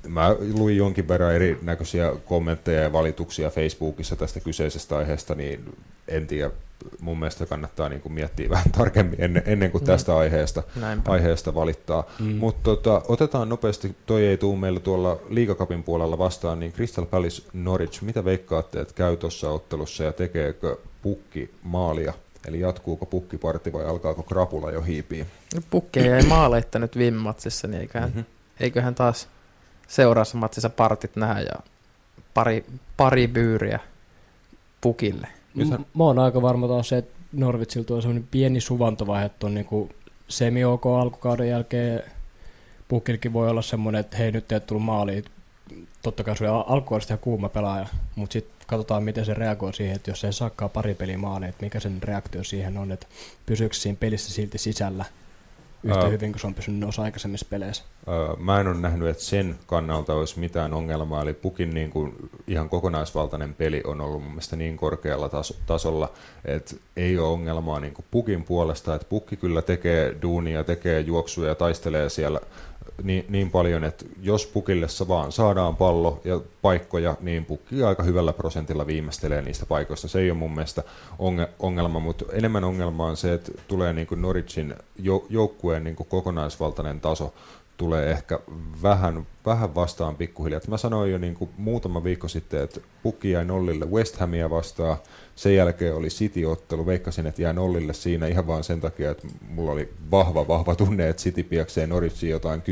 mä luin jonkin verran erinäköisiä kommentteja ja valituksia Facebookissa tästä kyseisestä aiheesta, niin en tiedä, mun mielestä kannattaa niin kuin miettiä vähän tarkemmin ennen, ennen kuin Mm. tästä aiheesta, Näinpä. aiheesta valittaa. Mm. Mutta tota, otetaan nopeasti, toi ei tule meillä tuolla liigakapin puolella vastaan, niin Crystal Palace Norwich, mitä veikkaatte, että käy tuossa ottelussa ja tekeekö pukki maalia? Eli jatkuuko pukkiparti vai alkaako krapula jo hiipiä? No, Pukki ei maaleitta nyt viime matsissa, niin eiköhän, Mhm. eiköhän taas seuraavassa matsissa partit nähdä ja pari, pari byyriä Pukille. Nythän- Mä oon aika varma taas se, että Norwitsilta on semmoinen pieni suvantovaihe, että on niinku semi-ok alkukauden jälkeen. Pukilkin voi olla semmoinen, että hei nyt ei tullut maaliin. Totta kai se on alkukaudesta ihan kuuma pelaaja, mutta sitten katsotaan miten se reagoi siihen, että jos se ei saakaan pari peliä maaliin, että mikä sen reaktio siihen on, että pysyykö siinä pelissä silti sisällä yhtä Ää. hyvin kuin se on pysynyt noissa aikaisemmissa peleissä. Öö, Mä en ole nähnyt, että sen kannalta olisi mitään ongelmaa, eli Pukin niin kuin ihan kokonaisvaltainen peli on ollut mun mielestä niin korkealla taso- tasolla, että ei ole ongelmaa niin kuin Pukin puolesta, että Pukki kyllä tekee duunia, tekee juoksuja ja taistelee siellä niin, niin paljon, että jos Pukille vaan saadaan pallo ja paikkoja, niin Pukki aika hyvällä prosentilla viimeistelee niistä paikoista. Se ei ole mun mielestä onge- ongelma, mutta enemmän ongelma on se, että tulee niin kuin Norwichin jo- joukkueen niin kuin kokonaisvaltainen taso tulee ehkä vähän, vähän vastaan pikkuhiljaa. Mä sanoin jo niin kuin muutama viikko sitten, että pukki jäi nollille West Hamia vastaan. Sen jälkeen oli City-ottelu. Veikkasin, että jää nollille siinä ihan vaan sen takia, että mulla oli vahva, vahva tunne, että City piaksee Norwichiin jotain 10-0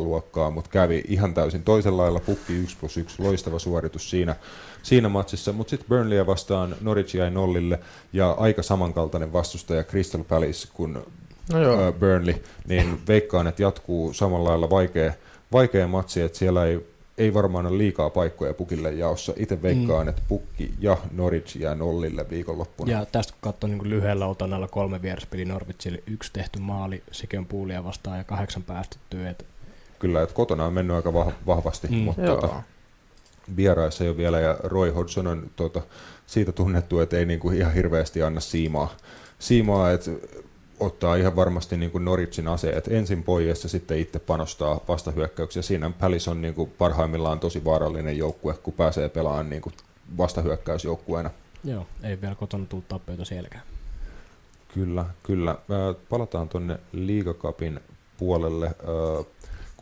luokkaa, mutta kävi ihan täysin toisella lailla. Pukki 1 plus 1, loistava suoritus siinä, siinä matsissa. Mutta sitten Burnleyä vastaan Norwich jäi nollille ja aika samankaltainen vastustaja Crystal Palace, kun No joo, Burnley, niin veikkaan, että jatkuu samalla lailla vaikea, vaikea matsi, että siellä ei, ei varmaan ole liikaa paikkoja pukille jaossa. Itse veikkaan, mm. että pukki ja Norwich jää nollille viikonloppuna. Ja tästä kun katsoo niin lyhyellä otannalla kolme vieraspeli Norwichille, yksi tehty maali, sekin on puulia vastaan ja kahdeksan päästettyä. Et Kyllä, että kotona on mennyt aika vah- vahvasti, mm. Mutta joo. tota, vieraissa ei ole vielä, ja Roy Hodgson on tota, siitä tunnettu, että ei niinku ihan hirveästi anna siimaa, siimaa että ottaa ihan varmasti niin kuin Norwichin aseet ensin pois ja sitten itse panostaa vastahyökkäyksiä. Siinä Pälis on niin kuin parhaimmillaan tosi vaarallinen joukkue, kun pääsee pelaamaan niin kuin vastahyökkäysjoukkueena. joo, ei vielä kotona tullut tappioita sielläkään. Kyllä, kyllä. Palataan tuonne Liigacupin puolelle.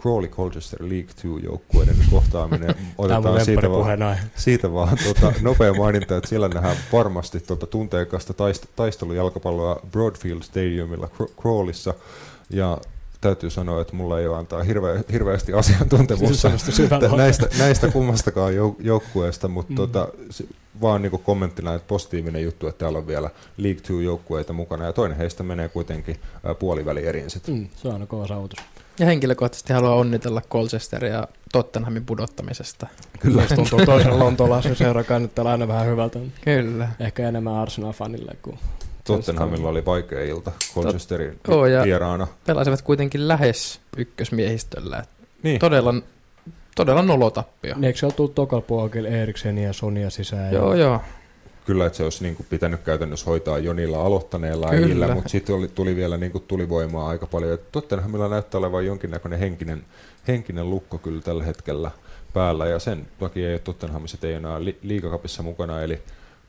Crawley Colchester League 2 joukkueiden kohtaaminen. Otetaan siitä vaan, siitä vaan tuota, nopea maininta, että siellä nähdään varmasti tuota tunteikasta taist- taistelujalkapalloa Broadfield Stadiumilla Craw- Crawlissa. Ja täytyy sanoa, että mulla ei ole antaa hirveä, hirveästi asiantuntemusta tä- näistä, näistä kummastakaan jouk- joukkueesta, mutta Mm. tota, se, vaan niin kommenttina, että positiivinen juttu, että täällä on vielä League 2 joukkueita mukana, ja toinen heistä menee kuitenkin puoliväli erin sit. Mm, se on aina kova saavutus. Ja henkilökohtaisesti haluan onnitella Colchesteria Tottenhamin pudottamisesta. Kyllä. Jos tuntuu toisen lontolaisen seura kannattaa aina vähän hyvältä. Kyllä. Ehkä enemmän Arsenal-fanille kuin Tottenhamilla oli vaikea ilta Colchesterin Joo, ja- vieraana. Pelasivat kuitenkin lähes ykkösmiehistöllä. Niin, Todella, todella nolotappio. Niin, eikö siellä tullut tokalla puolella Eriksen ja Sonia sisään? Joo, ja... joo. Kyllä, että se olisi niin kuin pitänyt käytännössä hoitaa Jonilla aloittaneella Kyllä. äijillä, mutta sitten oli, tuli vielä niin kuin tulivoimaa aika paljon. Tottenhamilla näyttää olevan jonkinnäköinen henkinen, henkinen lukko kyllä tällä hetkellä päällä, ja sen takia ei ole Tottenhamissa ei enää li- liigakapissa mukana, eli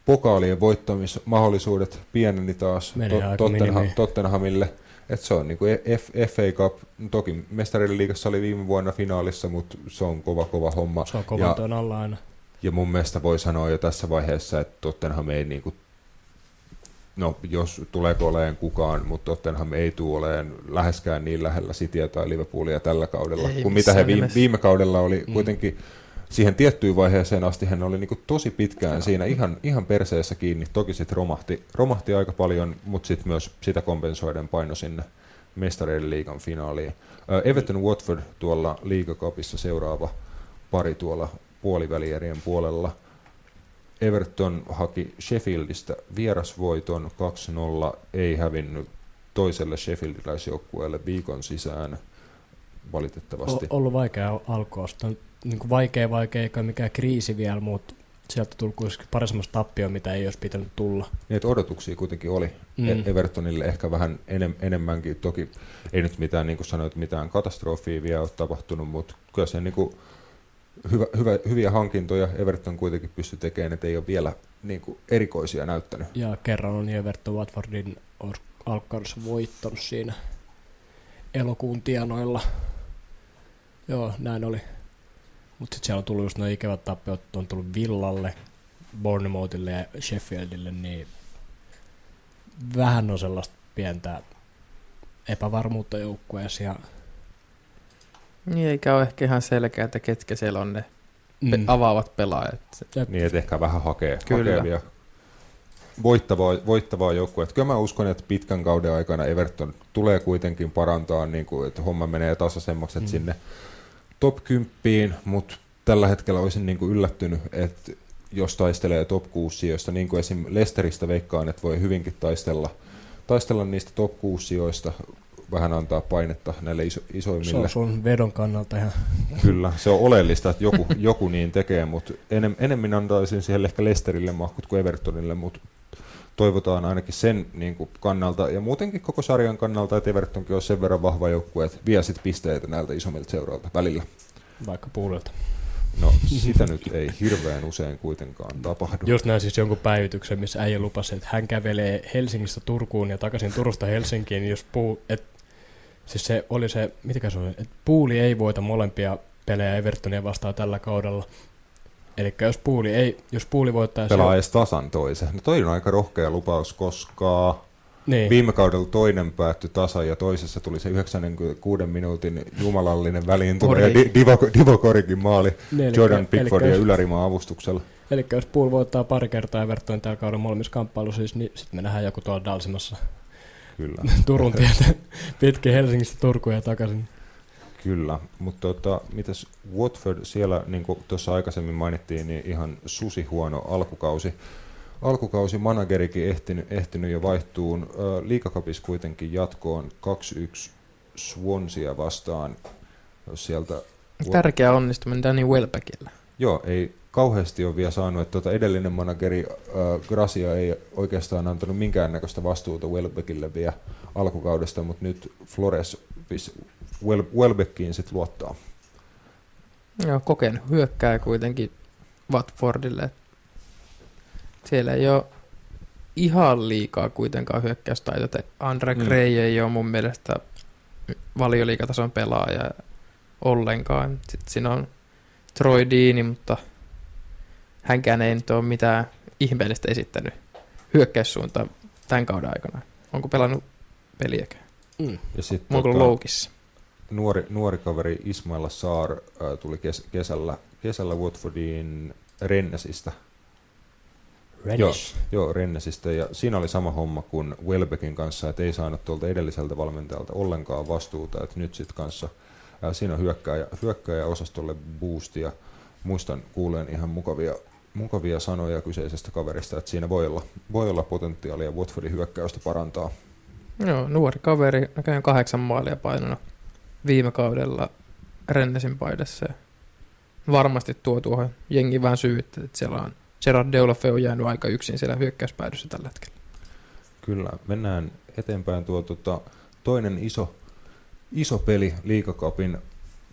pokaalien voittamismahdollisuudet pieneni taas aika Tottenham. Tottenhamille. Et se on niin kuin F, FA Cup, toki mestarien liigassa oli viime vuonna finaalissa, mutta se on kova kova homma. Se on kovan Ja- alla aina. Ja mun mielestä voi sanoa jo tässä vaiheessa, että Tottenham ei niinku, no jos tuleeko olemaan kukaan, mutta Tottenham ei tule olemaan läheskään niin lähellä Cityä tai Liverpoolia tällä kaudella, Ei kuin mitä he viime, viime kaudella oli Mm. kuitenkin siihen tiettyyn vaiheeseen asti hän oli niinku tosi pitkään siinä ihan, ihan perseessä kiinni. Toki sitten romahti, romahti aika paljon, mutta sitten myös sitä kompensoiden paino sinne mestareiden liigan finaaliin. Everton Watford tuolla liigakapissa seuraava pari tuolla puolivälierien puolella. Everton haki Sheffieldistä vierasvoiton 2-0, ei hävinnyt toiselle Sheffieldiläisjoukkueelle viikon sisään valitettavasti. O- ollut vaikea alkua. On niin kuin vaikea, vaikea, eikä mikään kriisi vielä, mutta sieltä tuli kuitenkin pari semmoista tappioa, mitä ei olisi pitänyt tulla. Niin, odotuksia kuitenkin oli Mm. mm. Evertonille ehkä vähän enem, enemmänkin. Toki ei nyt mitään, niin kuin sanoit, mitään katastrofia vielä ole tapahtunut, mutta kyllä se niin kuin hyvä, hyvä, hyviä hankintoja Everton kuitenkin pystyi tekemään, että ei ole vielä niin kuin erikoisia näyttänyt. Ja kerran on Everton Watfordin or- alkukaudessa voittanut siinä elokuun tienoilla. Joo, näin oli. Mutta sitten siellä on tullut just nuo ikävät tappiot, on tullut Villalle, Bournemouthille ja Sheffieldille, niin vähän on sellaista pientä epävarmuutta joukkueessa. Niin eikä ole ehkä ihan selkeää, että ketkä siellä on ne pe- mm, avaavat pelaajat. Niin, että ehkä vähän hakee, Kyllä. hakee voittavaa, voittavaa joukkuetta. Kyllä mä uskon, että pitkän kauden aikana Everton tulee kuitenkin parantaa, niin kuin, että homma menee tasaisemmaksi, Mm. sinne top 10, mutta tällä hetkellä olisin niin kuin yllättynyt, että jos taistelee top 6 sijoista, niin kuin esim. Lesteristä veikkaan, että voi hyvinkin taistella, taistella niistä top 6 sijoista, vähän antaa painetta näille iso, se isoimmille. on sun vedon kannalta ihan Kyllä, se on oleellista, että joku, joku niin tekee, mutta enem, enemmän antaisin siihen ehkä Lesterille mahkut kuin Evertonille, mutta toivotaan ainakin sen niin kuin kannalta ja muutenkin koko sarjan kannalta, että Evertonkin on sen verran vahva joukkue, että vie sit pisteitä näiltä isommilta seuroilta välillä. vaikka puulilta. No sitä nyt ei hirveän usein kuitenkaan tapahdu. Just näin siis jonkun päivityksen, missä äijä lupasi, että hän kävelee Helsingistä Turkuun ja takaisin Turusta Helsinkiin, jos puu, et, siis se oli se, mikä se oli, että Puuli ei voita molempia pelejä Evertonia vastaan tällä kaudella. Eli jos Puuli, ei, jos Puuli voittaa... Pelaa edes tasan toisen. No toi on aika rohkea lupaus, koska niin, viime kaudella toinen päättyi tasan ja toisessa tuli se 96 minuutin jumalallinen väliintulo ja. Di- Divo, Divo Korikin maali. niin, Jordan Pickfordin ylärimaa avustuksella. Eli jos Pool voittaa pari kertaa Evertonin tällä kaudella molemmissa kamppailuissa, siis, niin sitten me nähdään joku tuolla Dalsimassa Kyllä, Turun tietä pitkin Helsingistä Turkuun ja takaisin. kyllä. Mutta tota, mitäs Watford siellä, niin kuin tuossa aikaisemmin mainittiin, niin ihan susi huono alkukausi. Alkukausi managerikin ehtinyt, ehtinyt jo vaihtuun. Liikakapis kuitenkin jatkoon 2-1 Swansea vastaan. Jos sieltä Tärkeä onnistuminen Danny Welbeckillä. Joo, ei kauheasti ole vielä saanut, että tuota edellinen manageri äh, Gracia ei oikeastaan antanut minkäännäköistä vastuuta Welbeckille vielä alkukaudesta, mutta nyt Flores Wel- Welbeckiin sitten luottaa. Joo, kokenut hyökkää kuitenkin Watfordille. Siellä ei ole ihan liikaa kuitenkaan hyökkäystaitoa. että Andre Mm. Gray ei ole mun mielestä valioliikatason pelaaja ollenkaan. Sitten siinä on Troy Deeney, mutta hänkään ei nyt ole mitään ihmeellistä esittänyt hyökkäyssuuntaan tämän kauden aikana. Onko pelannut peliäkään? Mm. Ja sitten Onko ollut loukissa? nuori, nuori kaveri Ismail Saar äh, tuli kes- kesällä, kesällä Watfordiin Rennesistä. Joo, joo, Rennesistä. Ja siinä oli sama homma kuin Welbeckin kanssa, että ei saanut tuolta edelliseltä valmentajalta ollenkaan vastuuta. Että nyt sitten kanssa ää, siinä on hyökkääjä, hyökkääjä osastolle boostia. Muistan kuuleen ihan mukavia mukavia sanoja kyseisestä kaverista, että siinä voi olla, voi olla potentiaalia Watfordin hyökkäystä parantaa. Joo, nuori kaveri, näköjään kahdeksan maalia painanut viime kaudella Rennesin paidassa. Varmasti tuo tuohon jengi vähän syyttä, että siellä on Gerard Deulofeu on jäänyt aika yksin siellä hyökkäyspäädyssä tällä hetkellä. Kyllä, mennään eteenpäin. Tuo tota, toinen iso, iso peli liikakapin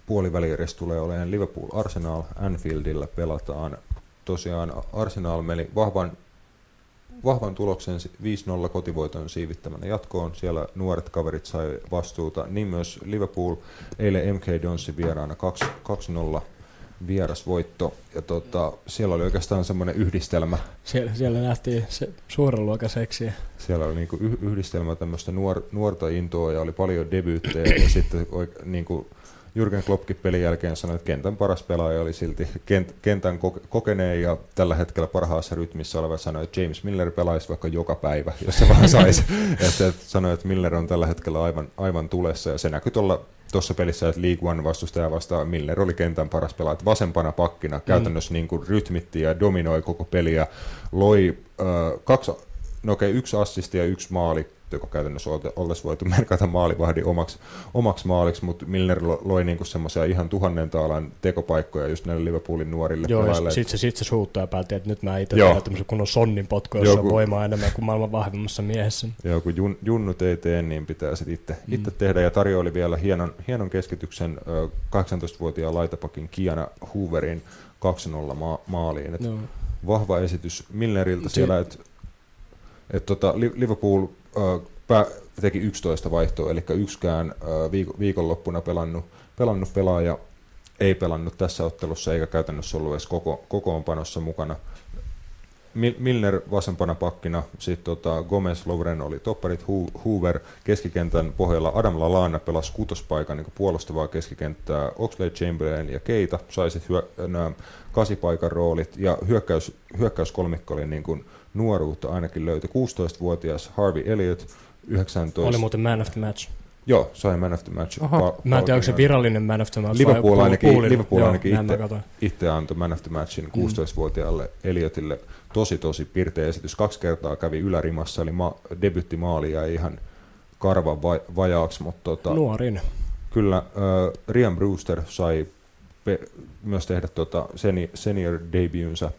puoliväliedes tulee olemaan Liverpool Arsenal. Anfieldillä pelataan. Tosiaan Arsenal meni vahvan, vahvan tuloksen 5-0 kotivoiton siivittämänä jatkoon. Siellä nuoret kaverit sai vastuuta. Niin myös Liverpool eilen MK Donsin vieraana 2-0 vierasvoitto. Ja tota, siellä oli oikeastaan semmoinen yhdistelmä. Siellä, siellä nähtiin se suuren luokan seksiä. Siellä oli niinku yhdistelmä tämmöistä nuor, nuorta intoa ja oli paljon debyyttejä ja sitten niinku Jürgen Kloppkin pelin jälkeen sanoi, että kentän paras pelaaja oli silti kent, kentän kokeneen ja tällä hetkellä parhaassa rytmissä oleva sanoi, että James Miller pelaisi vaikka joka päivä, jos se vaan saisi. että sanoi, että Miller on tällä hetkellä aivan, aivan tulessa ja se näkyy tuolla tuossa pelissä, että League One vastustaja vastaan Miller oli kentän paras pelaaja. Vasempana pakkina mm. käytännössä niin kuin rytmitti ja dominoi koko peliä, loi äh, kaksi, no okei, yksi assisti ja yksi maali joka käytännössä oltaisiin voitu merkata maalivahdin omaksi, omaksi maaliksi, mutta Milner loi niinku semmoisia ihan tuhannen taalan tekopaikkoja just näille Liverpoolin nuorille Joo, pelaajille. sitten se, sit se suuttaa ja päätti, että nyt mä itse teen tämmöisen kunnon sonnin potku, jossa on voimaa enemmän kuin maailman vahvimmassa miehessä. Joo, kun jun, junnut ei tee, niin pitää sitten itse, mm. itse tehdä, ja tarjoili vielä hienon, hienon keskityksen 18-vuotiaan laitapakin Kiana Hooverin 2-0 ma- maaliin. Et no. Vahva esitys Milneriltä siellä, että et tota, Liverpool pää, teki 11 vaihtoa, eli yksikään viikonloppuna pelannut, pelannut pelaaja ei pelannut tässä ottelussa eikä käytännössä ollut edes koko, kokoonpanossa mukana. Milner vasempana pakkina, sitten tota Gomez, Lovren oli topparit, Hoover keskikentän pohjalla, Adam Lallana pelasi kutospaikan niin puolustavaa keskikenttää, Oxlade, Chamberlain ja Keita sai sitten hyö, nämä kasipaikan roolit, ja hyökkäys, hyökkäyskolmikko oli niin kuin nuoruutta ainakin löytyi. 16-vuotias Harvey Elliott, 19... Oli muuten man of the match. Joo, sai man of the match. Oho. Pa- Mä en tiedä, onko se virallinen man of the match Liverpool ainakin, Liverpool ainakin Joo, itse, itse antoi man of the matchin 16-vuotiaalle mm. Elliotille. Tosi, tosi pirteä esitys. Kaksi kertaa kävi ylärimassa, eli ma- debyttimaali ja ihan karvan va- vajaaksi. Mutta tota, Nuorin. Kyllä, äh, Rian Brewster sai pe- myös tehdä tota seni- senior debutensa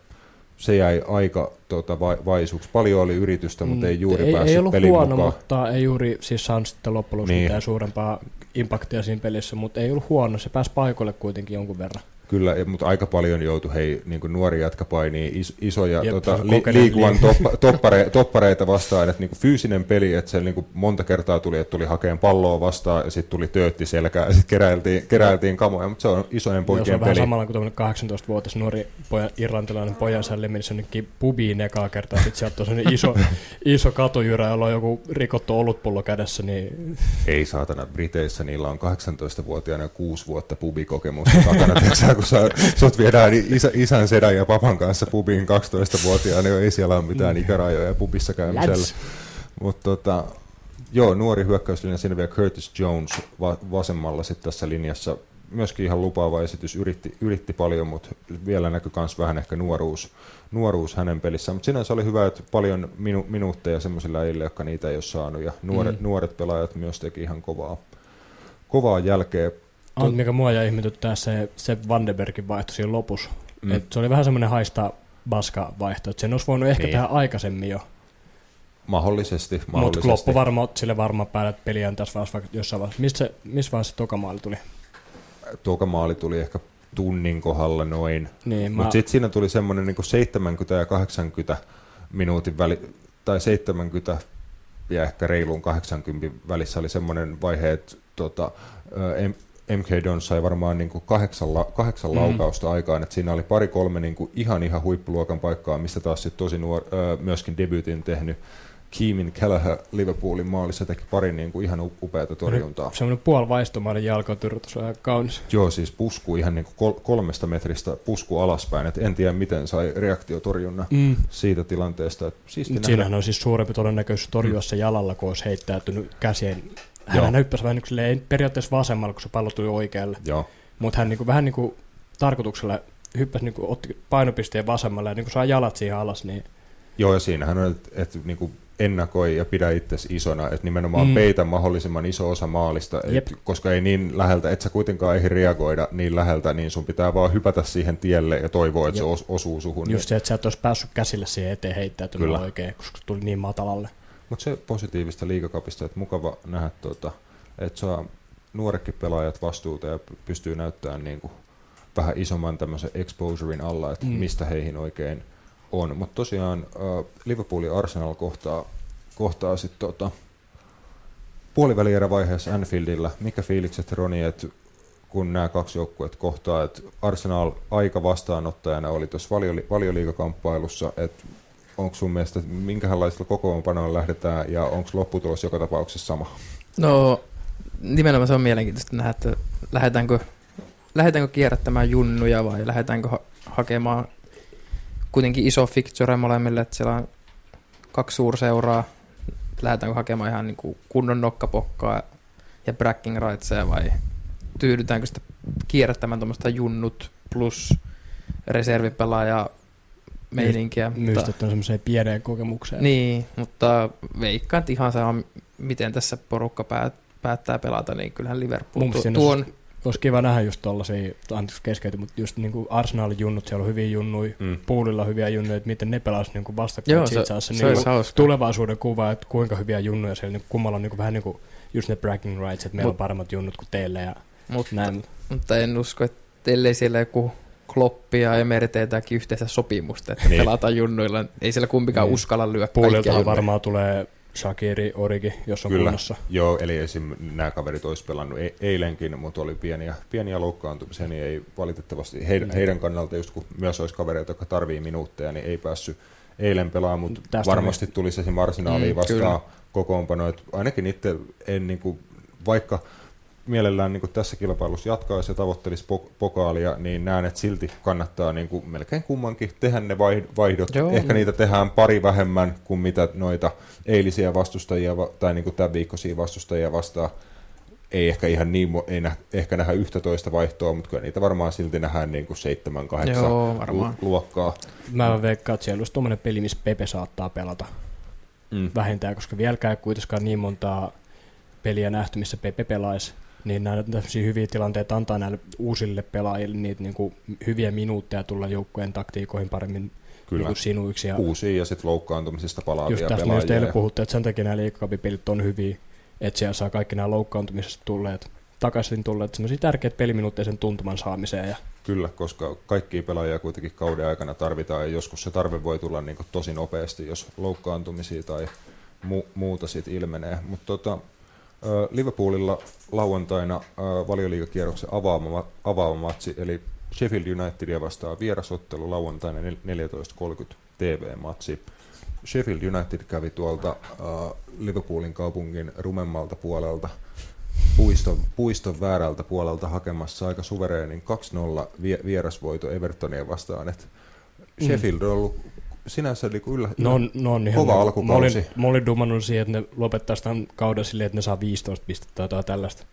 se jäi aika tota, vai, vaisuksi. Paljon oli yritystä, mutta ei juuri ei, päässyt ei ollut pelin huono, mukaan. mutta ei juuri siis saanut sitten loppujen niin. mitään suurempaa impaktia siinä pelissä, mutta ei ollut huono. Se pääsi paikoille kuitenkin jonkun verran. Kyllä, mutta aika paljon joutui hei, niin kuin nuori jatka painii is, isoja Jep, tota, li, liikuvan toppa, toppare, toppareita vastaan, että niin kuin fyysinen peli, että se niin kuin monta kertaa tuli, että tuli hakeen palloa vastaan ja sitten tuli töötti selkää ja sitten keräiltiin, keräiltiin kamoja, mutta se on isojen poikien se on peli. samalla kuin 18-vuotias nuori poja, irlantilainen pojan sälli meni jonnekin pubiin ekaa kertaa, sitten sieltä on sellainen iso, iso katujyrä, jolla on joku rikottu olutpullo kädessä. Niin... Ei saatana, Briteissä niillä on 18-vuotiaana 6 vuotta pubikokemusta takana, kun sä, sut viedään isä, isän, sedän ja papan kanssa pubiin 12-vuotiaana, niin ei siellä ole mitään mm. ikärajoja pubissa käymisellä. Mutta tota, joo, nuori hyökkäyslinja, siinä vielä Curtis Jones va- vasemmalla sitten tässä linjassa. Myöskin ihan lupaava esitys, yritti, yritti paljon, mutta vielä näkyy myös vähän ehkä nuoruus, nuoruus hänen pelissään. Mutta sinänsä oli hyvä, että paljon minu, minuutteja semmoisilla äijillä, jotka niitä ei ole saanut, ja nuoret, mm. nuoret pelaajat myös teki ihan kovaa, kovaa jälkeä on, mikä mua ja ihmetyttää se, se Vandenbergin vaihto siinä lopussa. Mm. Et se oli vähän semmoinen haista baska vaihto, että sen olisi voinut ehkä niin. tehdä aikaisemmin jo. Mahdollisesti, mahdollisesti. Mutta loppu varma, sille varmaan päällä, että peli on tässä vaiheessa vaikka jossain vaiheessa. Missä, missä vaiheessa toka maali tuli? Toka maali tuli ehkä tunnin kohdalla noin. Niin, Mutta mä... sitten siinä tuli semmoinen niin 70 ja 80 minuutin väli, tai 70 ja ehkä reiluun 80 välissä oli semmoinen vaihe, että tota, MK Don sai varmaan niin kuin kahdeksan, la, kahdeksan mm. laukausta aikaan, että siinä oli pari-kolme niin kuin ihan ihan huippuluokan paikkaa, mistä taas sit tosi nuor, ö, myöskin debutin tehnyt Keemin Kelleher Liverpoolin maalissa teki pari niin kuin ihan upeata torjuntaa. Semmoinen puolvaistomainen jalkatyrtys on kaunis. Joo, siis pusku ihan niin kuin kolmesta metristä pusku alaspäin, että en tiedä miten sai reaktiotorjunnan mm. siitä tilanteesta. Siinähän on siis suurempi todennäköisyys torjua mm. se jalalla, kun olisi heittäytynyt käsien hän hyppäsi vähän niin periaatteessa vasemmalla, kun se pallo tuli oikealle. Joo. Mutta hän niin kuin, vähän niin kuin tarkoituksella hyppäsi, niin kuin, otti painopisteen vasemmalle ja niin kuin saa jalat siihen alas, niin Joo, ja siinähän on, että, että niin kuin ennakoi ja pidä itsesi isona, että nimenomaan Mm. peitä mahdollisimman iso osa maalista, Jep. et, koska ei niin läheltä, et sä kuitenkaan ehdi reagoida niin läheltä, niin sun pitää vaan hypätä siihen tielle ja toivoa, että se Jep. os, osuu suhun. just se, että sä et olisi päässyt käsille siihen eteen heittäytymään Kyllä. oikein, koska se tuli niin matalalle. Mutta se positiivista liigakapista, että mukava nähdä, tuota, että saa nuoretkin pelaajat vastuuta ja py- pystyy näyttämään niin kuin vähän isomman tämmöisen exposurein alla, että Mm. mistä heihin oikein on. Mutta tosiaan äh, Liverpool ja Arsenal kohtaa, kohtaa sitten tota, puolivälierävaiheessa Anfieldillä. Mikä fiilikset Roni, että kun nämä kaksi joukkuetta kohtaa, että Arsenal aika vastaanottajana oli tuossa valioli, valioliigakamppailussa, että onko sun mielestä, minkälaisilla kokoonpanoilla lähdetään ja onko lopputulos joka tapauksessa sama? No nimenomaan se on mielenkiintoista nähdä, että lähdetäänkö, lähdetäänkö kierrättämään junnuja vai lähdetäänkö ha- hakemaan kuitenkin iso fixture molemmille, että siellä on kaksi suurseuraa, lähdetäänkö hakemaan ihan niin kuin kunnon nokkapokkaa ja bragging rightsia vai tyydytäänkö sitä kierrättämään tuommoista junnut plus reservipelaaja meininkiä. Myystetään semmoiseen pieneen kokemukseen. Niin, mutta veikkaan, että ihan sama, miten tässä porukka päät, päättää pelata, niin kyllähän Liverpool Mun tu- tuon... Olisi kiva nähdä just tollasia, anteeksi keskeyty, mutta just niinku Arsenalin junnut, siellä on hyviä junnuja, Mm. Poolilla hyviä junnuja, että miten ne pelas niinku vastakkain. Joo, se, se, se, niinku olisi hauska. tulevaisuuden kuva, että kuinka hyviä junnuja siellä niinku, kummalla on niinku vähän niinku just ne bragging rights, että meillä Mut- on paremmat junnut kuin teille ja Mutta, näin. mutta en usko, että ellei siellä joku Kloppi ja teetäkin yhteistä sopimusta, että Niin. pelataan junnuilla. Ei siellä kumpikaan Niin. uskalla lyödä junnuja. varmaan tulee Shakiri, Origi, jos on Kyllä. kunnossa. Joo, eli esim. nämä kaverit olisi pelannut e- eilenkin, mutta oli pieniä, pieniä loukkaantumisia, niin ei valitettavasti heidän, Mm. heidän kannalta, just kun myös olisi kavereita, jotka tarvii minuutteja, niin ei päässyt eilen pelaamaan, mutta Tästä varmasti tulisi esim. Arsenaaliin Mm, vastaan kyllä. kokoonpano, ainakin itse en niin kuin, vaikka mielellään niin kuin tässä kilpailussa jatkaisi ja tavoittelisi pok- pokaalia, niin näen, että silti kannattaa niin kuin melkein kummankin tehdä ne vai- vaihdot. Joo. Ehkä niitä tehdään pari vähemmän kuin mitä noita eilisiä vastustajia va- tai niin kuin tämän viikkoisia vastustajia vastaan. Ei ehkä ihan niin, ei nä- ehkä nähdä 11 vaihtoa, mutta kyllä niitä varmaan silti nähdään niin kuin 7-8 Joo, varmaan. luokkaa. Mä veikkaan, että siellä olisi tuommoinen peli, missä Pepe saattaa pelata Mm. vähintään, koska vieläkään ei kuitenkaan niin montaa peliä nähty, missä Pepe pelaisi. Niin nämä tämmöisiä hyviä tilanteita antaa näille uusille pelaajille niitä niin kuin hyviä minuutteja tulla joukkueen taktiikoihin paremmin niin Kyllä. kuin sinuiksi. Ja Uusia ja sitten loukkaantumisista palaavia just tästä pelaajia. just teille puhuttiin, että sen takia nämä liikakapipelit on hyviä, että siellä saa kaikki nämä loukkaantumisesta tulleet takaisin tulleet semmoisia tärkeitä peliminuutteja sen tuntuman saamiseen. Ja Kyllä, koska kaikkia pelaajia kuitenkin kauden aikana tarvitaan ja joskus se tarve voi tulla niin tosi nopeasti, jos loukkaantumisia tai mu- muuta sit ilmenee. Mutta tota, Liverpoolilla lauantaina valioliigakierroksen avaama, avaama matsi, eli Sheffield Unitedia vastaan vierasottelu lauantaina nel- 14.30 TV-matsi. Sheffield United kävi tuolta Liverpoolin kaupungin rumemmalta puolelta puiston, puiston väärältä puolelta hakemassa aika suvereenin 2-0 vie- vierasvoito Evertonia vastaan. Et Sheffield on ollut sinänsä niinku yllä, ne on, ne on ihan Kova niinku- alkukausi. Mä olin, mä olin dummannut siihen, että ne lopettaisi tämän kauden silleen, että ne saa 15 pistettä tai tällaista.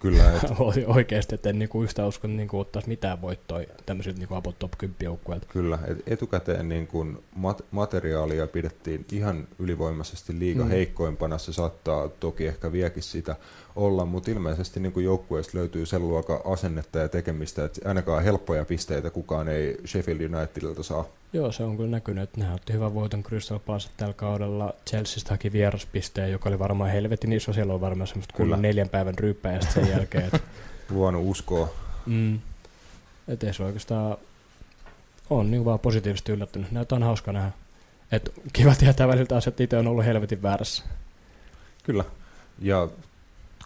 kyllä, et, Oikeasti, että en niinku yhtään usko, että niinku ottaisi mitään voittoa tämmöisiltä niinku about top 10 joukkueilta. kyllä et etukäteen niin kun mat- materiaalia pidettiin ihan ylivoimaisesti liiga mm. heikkoimpana. Se saattaa toki ehkä viekin sitä olla, mutta ilmeisesti niin joukkueesta löytyy sen luokan asennetta ja tekemistä, että ainakaan helppoja pisteitä kukaan ei Sheffield Unitedilta saa. Joo, se on kyllä näkynyt, että ne otti hyvän voiton Crystal Palace tällä kaudella. Chelseasta haki vieraspisteen, joka oli varmaan helvetin iso. Siellä on varmaan semmoista Kyllä. neljän päivän ryyppäjästä sen jälkeen. Et, Luonut uskoa. mm, et ei se oikeastaan on niin vaan positiivisesti yllättynyt. Näitä on hauska nähdä. Et kiva tietää välillä taas, että itse on ollut helvetin väärässä. Kyllä. Ja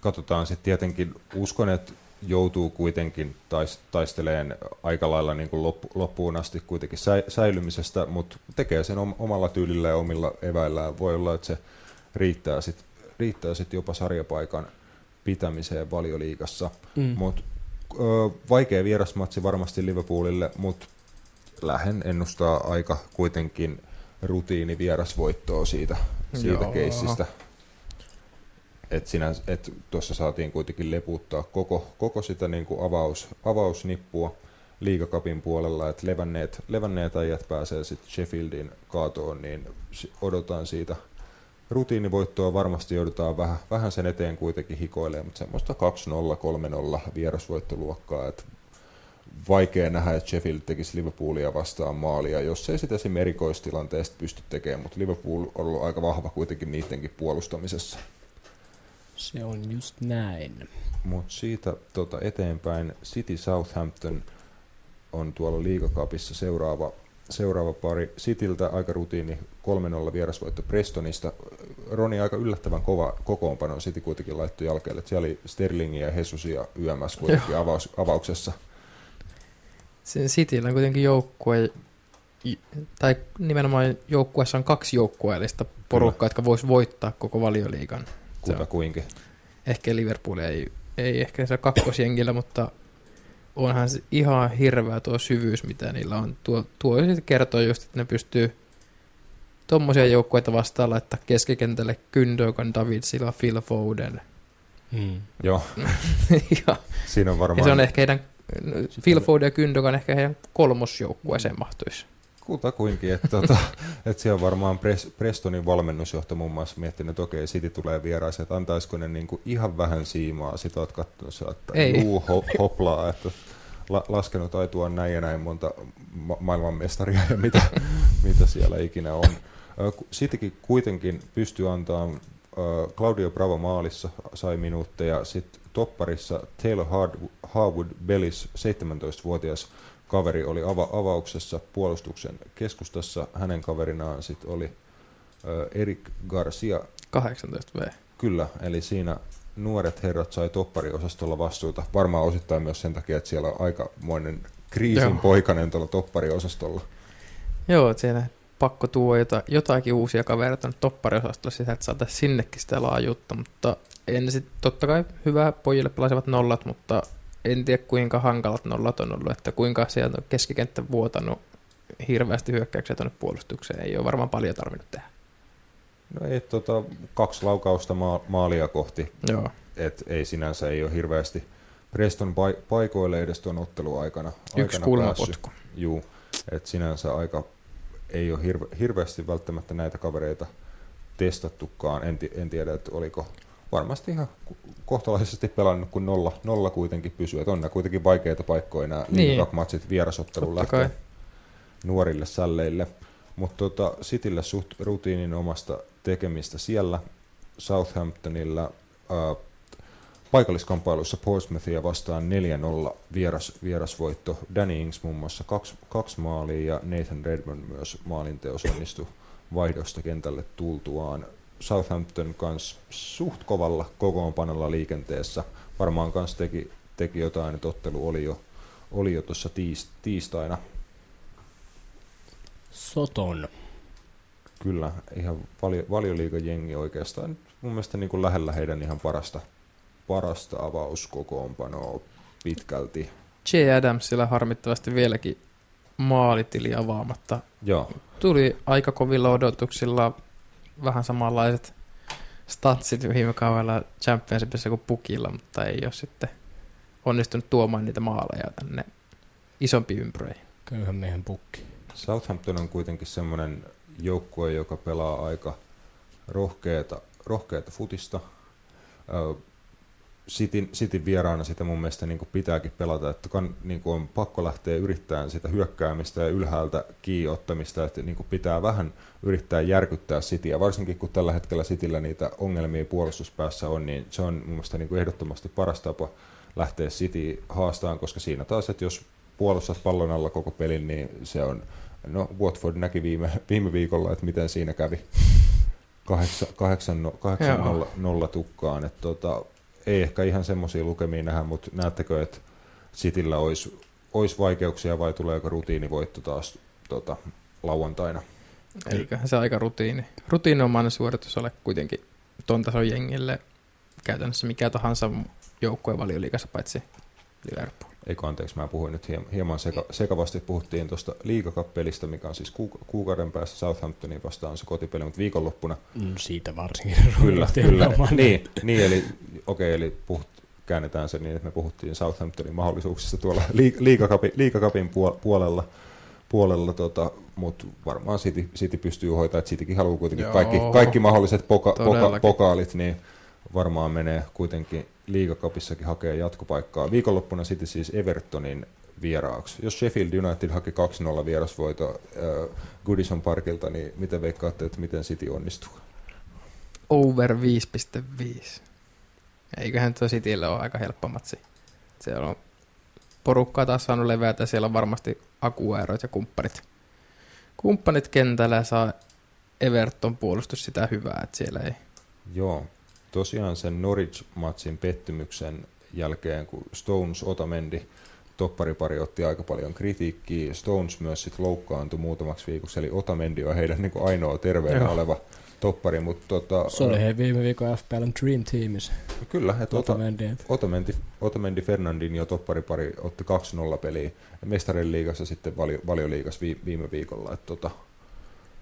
katsotaan sitten tietenkin, uskon, että joutuu kuitenkin tais, taisteleen aika lailla niin kuin loppu, loppuun asti kuitenkin säi, säilymisestä, mutta tekee sen om, omalla tyylillä ja omilla eväillään. Voi olla, että se riittää sitten riittää sit jopa sarjapaikan pitämiseen valioliigassa. Mm. Mut, ö, vaikea vierasmatsi varmasti Liverpoolille, mutta lähden ennustaa aika kuitenkin rutiini vierasvoittoa siitä, siitä Joo. keissistä. Et sinä, et tuossa saatiin kuitenkin leputtaa koko, koko sitä niin kuin avaus, avausnippua. liigakapin puolella, että levänneet, levänneet ajat pääsee sitten Sheffieldin kaatoon, niin odotan siitä rutiinivoittoa varmasti joudutaan vähän, vähän sen eteen kuitenkin hikoilemaan, mutta semmoista 2-0, 3-0 vierasvoittoluokkaa, että vaikea nähdä, että Sheffield tekisi Liverpoolia vastaan maalia, jos ei sitä esimerkiksi erikoistilanteesta pysty tekemään, mutta Liverpool on ollut aika vahva kuitenkin niidenkin puolustamisessa. Se on just näin. Mutta siitä tota, eteenpäin City Southampton on tuolla liigakaapissa seuraava, seuraava pari. Cityltä aika rutiini 3-0 vierasvoitto Prestonista. Roni aika yllättävän kova kokoonpano City kuitenkin laittoi jalkeelle. Siellä oli Sterlingia ja Hesusia YMS kuitenkin avaus, avauksessa. Sen Cityllä on kuitenkin joukkue, tai nimenomaan joukkueessa on kaksi joukkueellista porukkaa, jotka vois voittaa koko valioliigan. kuinkin. Ehkä Liverpool ei, ei ehkä se kakkosjengillä, mutta onhan se ihan hirveä tuo syvyys, mitä niillä on. Tuo, tuo kertoo just, että ne pystyy tuommoisia joukkueita vastaan laittaa keskikentälle Gündogan, David Silva, Phil Foden. Mm. Joo. ja, Siinä on varmaan... Ja se on ehkä heidän, Phil Foden ja Gündogan ehkä heidän kolmosjoukkueeseen mahtuisi kutakuinkin, että, tota, että siellä on varmaan Prestonin valmennusjohto muun muassa miettinyt, että okei, City tulee vieraisi, että antaisiko ne niin kuin ihan vähän siimaa, sit oot katsonut että Ei. juu, ho, hoplaa, että la, laskenut aitua näin ja näin monta ma- maailmanmestaria ja mitä, mitä siellä ikinä on. Citykin kuitenkin pystyy antaa Claudio Bravo maalissa sai minuutteja, sitten topparissa Taylor Harwood Bellis, 17-vuotias kaveri oli ava- avauksessa puolustuksen keskustassa. Hänen kaverinaan sit oli Erik Garcia. 18V. Kyllä, eli siinä nuoret herrat sai toppariosastolla vastuuta. Varmaan osittain myös sen takia, että siellä on aikamoinen kriisin Joo. poikainen tuolla toppariosastolla. Joo, että siellä pakko tuo jota, jotakin uusia kavereita nyt toppariosastolla sitä, että saataisiin sinnekin sitä laajuutta, mutta en sitten totta kai hyvä pojille pelasivat nollat, mutta en tiedä kuinka hankalat nollat on ollut, että kuinka sieltä on keskikenttä vuotanut hirveästi hyökkäyksiä tuonne puolustukseen. Ei ole varmaan paljon tarvinnut tehdä. No ei, tota, kaksi laukausta ma- maalia kohti. Joo. Et ei sinänsä ei ole hirveästi Preston pai- paikoille edes tuon otteluaikana. Yksi kulmapotku. Juu, et sinänsä aika ei ole hirve- hirveästi välttämättä näitä kavereita testattukaan. En, t- en tiedä, että oliko varmasti ihan kohtalaisesti pelannut, kun nolla, nolla kuitenkin pysyy. Että on ne kuitenkin vaikeita paikkoja nämä niin. matsit vierasottelun lähtee nuorille sälleille. Mutta tota, Citylle suht rutiinin omasta tekemistä siellä Southamptonilla paikalliskamppailussa Portsmouthia vastaan 4-0 vieras, vierasvoitto. Danny Ings muun muassa kaksi, kaksi maalia ja Nathan Redmond myös maalinteos onnistui vaihdosta kentälle tultuaan. Southampton kanssa suht kovalla kokoonpanolla liikenteessä. Varmaan kanssa teki, teki jotain, että ottelu oli jo, oli jo tuossa tiis, tiistaina. Soton. Kyllä, ihan valio, valioliikajengi oikeastaan. Mun mielestä niin kuin lähellä heidän ihan parasta, parasta avauskokoonpanoa pitkälti. J. Adamsilla harmittavasti vieläkin maalitili avaamatta. Joo. Tuli aika kovilla odotuksilla vähän samanlaiset statsit viime kaudella Championshipissa kuin Pukilla, mutta ei ole sitten onnistunut tuomaan niitä maaleja tänne isompi ympyröihin. Köyhän miehen pukki. Southampton on kuitenkin semmoinen joukkue, joka pelaa aika rohkeata, rohkeata futista. Cityn, Cityn vieraana sitä mun mielestä niin kuin pitääkin pelata, että kan, niin kuin on pakko lähteä yrittämään sitä hyökkäämistä ja ylhäältä kiinniottamista, että niin kuin pitää vähän yrittää järkyttää Cityä, varsinkin kun tällä hetkellä Cityllä niitä ongelmia puolustuspäässä on, niin se on mun mielestä niin kuin ehdottomasti paras tapa lähteä City haastaan, koska siinä taas, että jos puolustat pallon alla koko pelin, niin se on, no Watford näki viime, viime viikolla, että miten siinä kävi. 8, 8, 8 0, 0 tukkaan, että tota, ei ehkä ihan semmoisia lukemia nähdä, mutta näettekö, että Cityllä olisi, olisi vaikeuksia vai tuleeko rutiinivoitto taas tota, lauantaina? Eiköhän se aika rutiini. Rutiinomainen suoritus ole kuitenkin ton tason jengille käytännössä mikä tahansa joukkueen valioliikassa paitsi Liverpool. Eikö anteeksi, mä puhuin nyt hieman seka, sekavasti. Puhuttiin tuosta liigakappelista, mikä on siis kuukauden päässä Southamptonin vastaan se kotipeli, mutta viikonloppuna. Mm, siitä varsinkin. Kyllä, kyllä. niin, niin, eli okei, okay, eli puhut, käännetään se niin, että me puhuttiin Southamptonin mahdollisuuksista tuolla liigakapin, liigakapin puolella, puolella tota, mutta varmaan City, City pystyy hoitamaan, että Citykin haluaa kuitenkin Joo, kaikki, kaikki mahdolliset poka, poka, pokaalit, niin varmaan menee kuitenkin liigakapissakin hakee jatkopaikkaa. Viikonloppuna City siis Evertonin vieraaksi. Jos Sheffield United haki 2-0 vierasvoito äh, Goodison Parkilta, niin miten veikkaatte, että miten City onnistuu? Over 5.5. Eiköhän tuo Citylle ole aika helppo matsi. Siellä on porukkaa taas saanut levätä, siellä on varmasti akuerot ja kumppanit. Kumppanit kentällä saa Everton puolustus sitä hyvää, että siellä ei Joo, tosiaan sen Norwich-matsin pettymyksen jälkeen, kun Stones Otamendi topparipari otti aika paljon kritiikkiä. Stones myös sitten loukkaantui muutamaksi viikoksi, eli Otamendi on heidän niin ainoa terveenä Joo. oleva toppari. Mutta tota, Se oli hei viime viikon FPLn Dream Teamissa. Kyllä, että Ota, Otamendi, Otamendi, Otamendi Fernandinho topparipari otti 2-0 peliä Mestarien liigassa sitten valio, valioliigassa vi, viime viikolla. Että tota,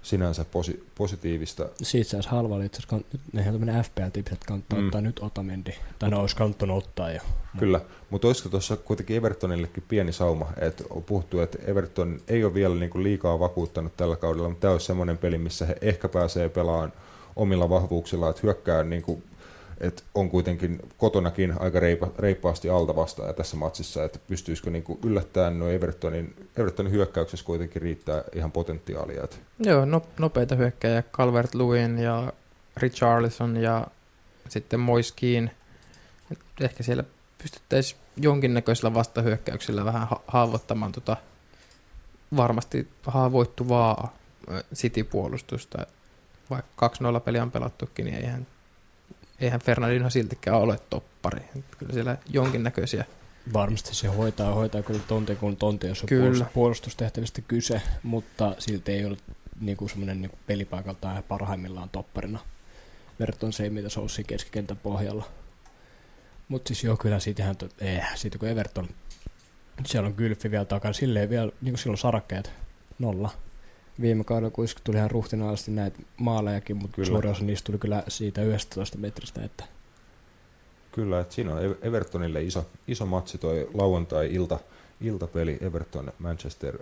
sinänsä posi, positiivista. Siitä saisi halvalla itse asiassa, kan- nehän tämmöinen FPL-tipsi, että kannattaa Mm. ottaa nyt Otamendi. Tai ne olisi kannattanut ottaa jo. Kyllä, mutta olisiko tuossa kuitenkin Evertonillekin pieni sauma, että on puhuttu, että Everton ei ole vielä niinku liikaa vakuuttanut tällä kaudella, mutta tämä olisi semmoinen peli, missä he ehkä pääsee pelaamaan omilla vahvuuksilla, että hyökkää niinku, että on kuitenkin kotonakin aika reipa, reippaasti alta vastaan ja tässä matsissa, että pystyisikö niinku yllättämään no Evertonin, Evertonin hyökkäyksessä kuitenkin riittää ihan potentiaalia. Että Joo, no, nopeita hyökkäjä, Calvert Lewin ja Richarlison ja sitten Moiskiin. Ehkä siellä pystyttäisiin jonkinnäköisellä vastahyökkäyksellä vähän ha- haavoittamaan tota varmasti haavoittuvaa City-puolustusta. Vaikka 2-0 peliä on pelattukin, niin eihän, eihän Fernandinho siltikään ole toppari. Kyllä siellä jonkinnäköisiä. Varmasti se hoitaa, hoitaa kyllä tonti kuin tonti, jos on Kyllä. puolustus- puolustustehtävistä kyse, mutta silti ei ole niinku semmoinen niinku pelipaikaltaan parhaimmillaan topparina. Verrattuna se, mitä se on keskikentän pohjalla. Mutta siis joo, kyllä siitähän, to, eh, siitä kun Everton, siellä on Gylfi vielä takana, silleen vielä, niin kuin silloin sarakkeet, nolla. Viime kaudella kuitenkin tuli ihan ruhtinaallisesti näitä maalejakin, mutta Kyllä. suuri osa niistä tuli kyllä siitä 11 metristä, että Kyllä, että siinä on Ev- Evertonille iso, iso matsi toi lauantai-ilta iltapeli Everton Manchester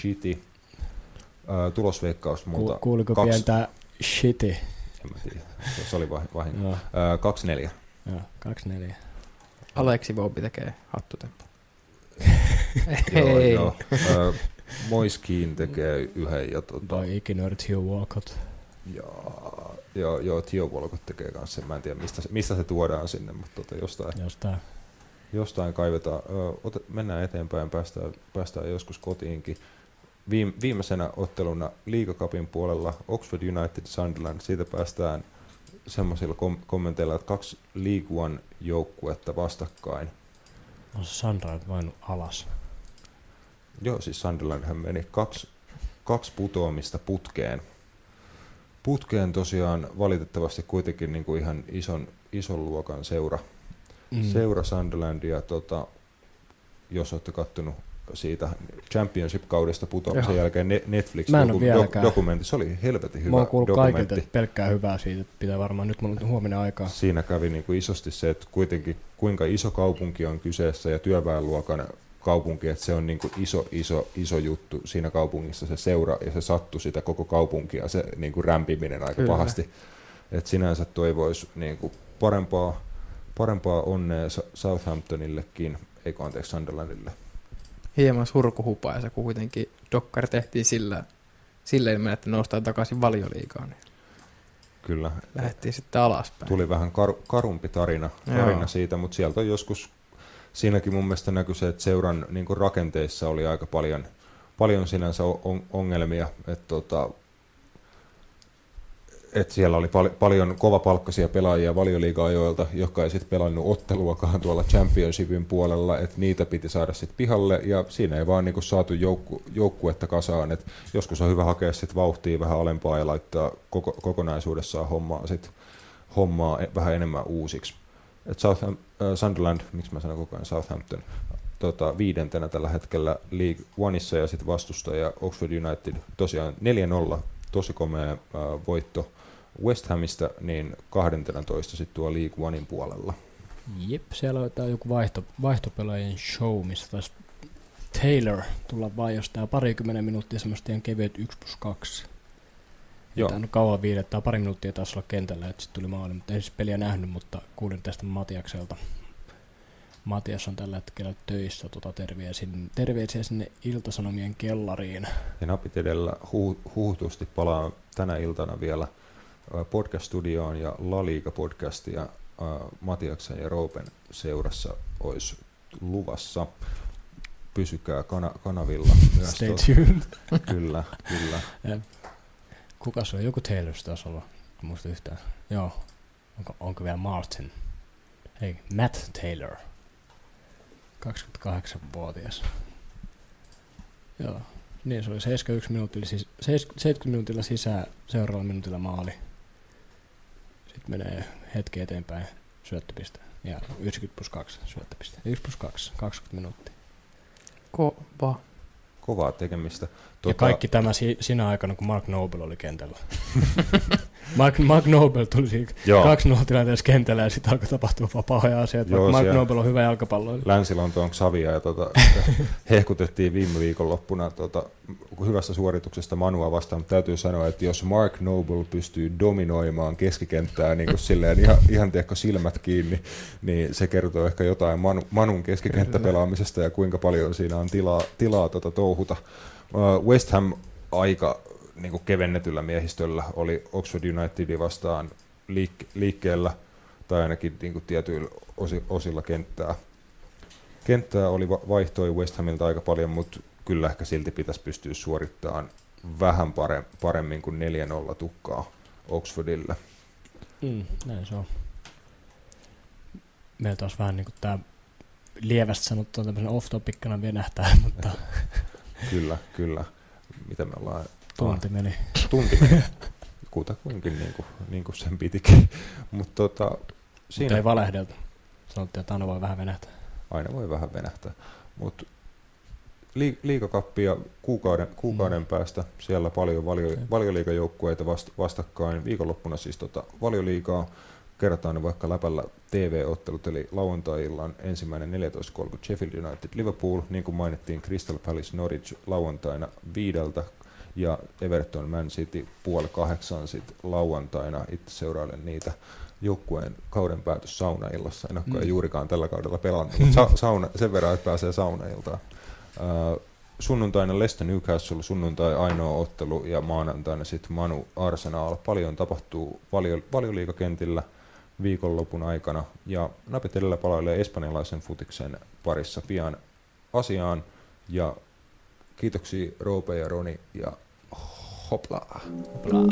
City. Ää, tulosveikkaus multa ku, kuuliko kaksi- pientä shitty? en mä tiedä, se- oli vahi- vahinko. Joo, Ää, 2-4. joo, 2-4. Aleksi Voubi tekee hattutemppu. Joo, Ei. joo. Ää, Moiskiin tekee yhden ja, tota, Tai ikinöörit Hugh Walcott. ja joo, joo, Tio Volkot tekee kanssa. Mä en tiedä, mistä mistä se tuodaan sinne, mutta tota, jostain, Jostain. jostain kaivetaan. Ö, ota, mennään eteenpäin, päästään, päästään joskus kotiinkin. Viim, viimeisenä otteluna liigakapin puolella Oxford United Sunderland, siitä päästään semmoisilla kom- kommenteilla, että kaksi League One joukkuetta vastakkain. On se Sandra nyt vain alas. Joo, siis Sunderlandhän meni kaksi, kaksi putoamista putkeen. Putkeen tosiaan valitettavasti kuitenkin niin kuin ihan ison, ison luokan seura. Mm. Seura Sunderland ja tota, jos olette kattonut siitä Championship-kaudesta putoamisen Joo. jälkeen ne- Netflix doku- dokumentti, se oli helvetin hyvä Mä oon kaikilta, dokumentti. että pelkkää hyvää siitä, että pitää varmaan nyt mulla on huomenna aikaa. Siinä kävi niin kuin isosti se, että kuitenkin kuinka iso kaupunki on kyseessä ja työväenluokan kaupunki, että se on niin kuin iso, iso, iso juttu siinä kaupungissa se seura ja se sattui sitä koko kaupunkia, se niin kuin rämpiminen aika Kyllä. pahasti. Että sinänsä toivoisi niin kuin parempaa, parempaa onnea Southamptonillekin, eikö anteeksi Sunderlandille. hieman surkuhupaa ja se kuitenkin dokkari tehtiin sillä, sillä ilmeen, että noustaan takaisin valioliigaan. Niin Kyllä, lähdettiin sitten alaspäin. tuli vähän kar, karumpi tarina, Joo. tarina siitä, mutta sieltä on joskus, siinäkin mun mielestä näkyi se, että seuran niin kuin rakenteissa oli aika paljon, paljon sinänsä on, ongelmia, että tota, että siellä oli pal- paljon kovapalkkaisia pelaajia valioliiga-ajoilta, jotka ei sitten pelannut otteluakaan tuolla championshipin puolella, että niitä piti saada sitten pihalle, ja siinä ei vaan niinku saatu joukku- joukkuetta kasaan, että joskus on hyvä hakea sitten vauhtia vähän alempaa ja laittaa koko- kokonaisuudessaan hommaa sit hommaa e- vähän enemmän uusiksi. Et Southam, äh, Sunderland, miksi mä sanon koko ajan Southampton, tota, viidentenä tällä hetkellä League Oneissa ja sitten vastustaja Oxford United tosiaan 4-0, tosi komea äh, voitto West Hamista, niin 12 sitten tuo League Onein puolella. Jep, siellä on tää joku vaihto, vaihtopelaajien show, missä taisi Taylor tulla vaan jostain parikymmenen minuuttia semmoista ihan kevyet 1 plus 2. Joo. Tämä on kauan viidettä, pari minuuttia taas olla kentällä, että sitten tuli maali, mutta en siis peliä nähnyt, mutta kuulin tästä Matiakselta. Matias on tällä hetkellä töissä, tota, terveisiä, terveisiä sinne Iltasanomien kellariin. Ja napit edellä hu- huutusti palaa tänä iltana vielä podcast-studioon ja La Liga-podcastia Matiaksen ja Roopen seurassa olisi luvassa. Pysykää kana- kanavilla myös. Stay tuned. Kyllä, kyllä. Kuka se on? Joku Taylor se taisi olla. En muista yhtään. Joo. Onko, onko vielä Martin? Hei, Matt Taylor. 28-vuotias. Joo. Niin se oli 71 minuutilla, siis, 70 minuutilla sisään, seuraavalla minuutilla maali. Sitten menee hetki eteenpäin syöttöpiste. Ja 90 plus 2 syöttöpiste. 1 plus 2, 20 minuuttia. Kova. Kovaa tekemistä. Tota... Ja kaikki tämä si- sinä aikana, kun Mark Noble oli kentällä. Mark, Mark Noble tuli Joo. 2-0 tilanteessa kentällä ja sitten alkoi tapahtua vaan pahoja asioita, Joo, Mark Noble on hyvä jalkapalloilija. Länsi-Lontoon Xavia ja tota, hehkutettiin viime viikonloppuna tota, hyvästä suorituksesta Manua vastaan, mutta täytyy sanoa, että jos Mark Noble pystyy dominoimaan keskikenttää niin kuin silleen ihan, ihan tiedätkö, silmät kiinni, niin se kertoo ehkä jotain Manu, Manun keskikenttäpelaamisesta ja kuinka paljon siinä on tilaa, tilaa tota touhuta. West Ham aika niin kuin kevennetyllä miehistöllä oli Oxford Unitedin vastaan liik- liikkeellä tai ainakin niin kuin tietyillä osi, osilla kenttää. Kenttää oli va- vaihtoi West Hamilta aika paljon, mutta kyllä ehkä silti pitäisi pystyä suorittamaan vähän pare- paremmin kuin 4-0 tukkaa Oxfordille. Mm, näin se on. Meillä taas vähän niin kuin tämä lievästi sanottuna tämmöisen off-topiccana venähtää, mutta Kyllä, kyllä. Mitä me ollaan? tunti meni. Tunti. Kutakuinkin niin kuin, niin kuin sen pitikin. Mutta tota, siinä ei valehdeltu. Sanottiin, että aina voi vähän venähtää. aina voi vähän venähtää. Mutta liikakappia kuukauden, kuukauden Mm. päästä, siellä paljon valio, Okei. valioliigajoukkueita vast, vastakkain. Viikonloppuna siis tota valioliigaa kerrotaan vaikka läpällä TV-ottelut, eli lauantai-illan ensimmäinen 14.30 Sheffield United Liverpool, niin kuin mainittiin Crystal Palace Norwich lauantaina viideltä, ja Everton Man City puoli kahdeksan sit lauantaina. Itse seurailen niitä joukkueen kauden päätös saunaillassa. En ole Mm. juurikaan tällä kaudella pelannut, mutta sa- sauna, sen verran, että pääsee saunailtaan. Uh, sunnuntaina Leicester Newcastle, sunnuntai ainoa ottelu ja maanantaina sitten Manu Arsenal. Paljon tapahtuu valio, valioliikakentillä viikonlopun aikana. Ja napit edellä palailee espanjalaisen futiksen parissa pian asiaan. Ja kiitoksia Roope ja Roni ja hopla. hopla.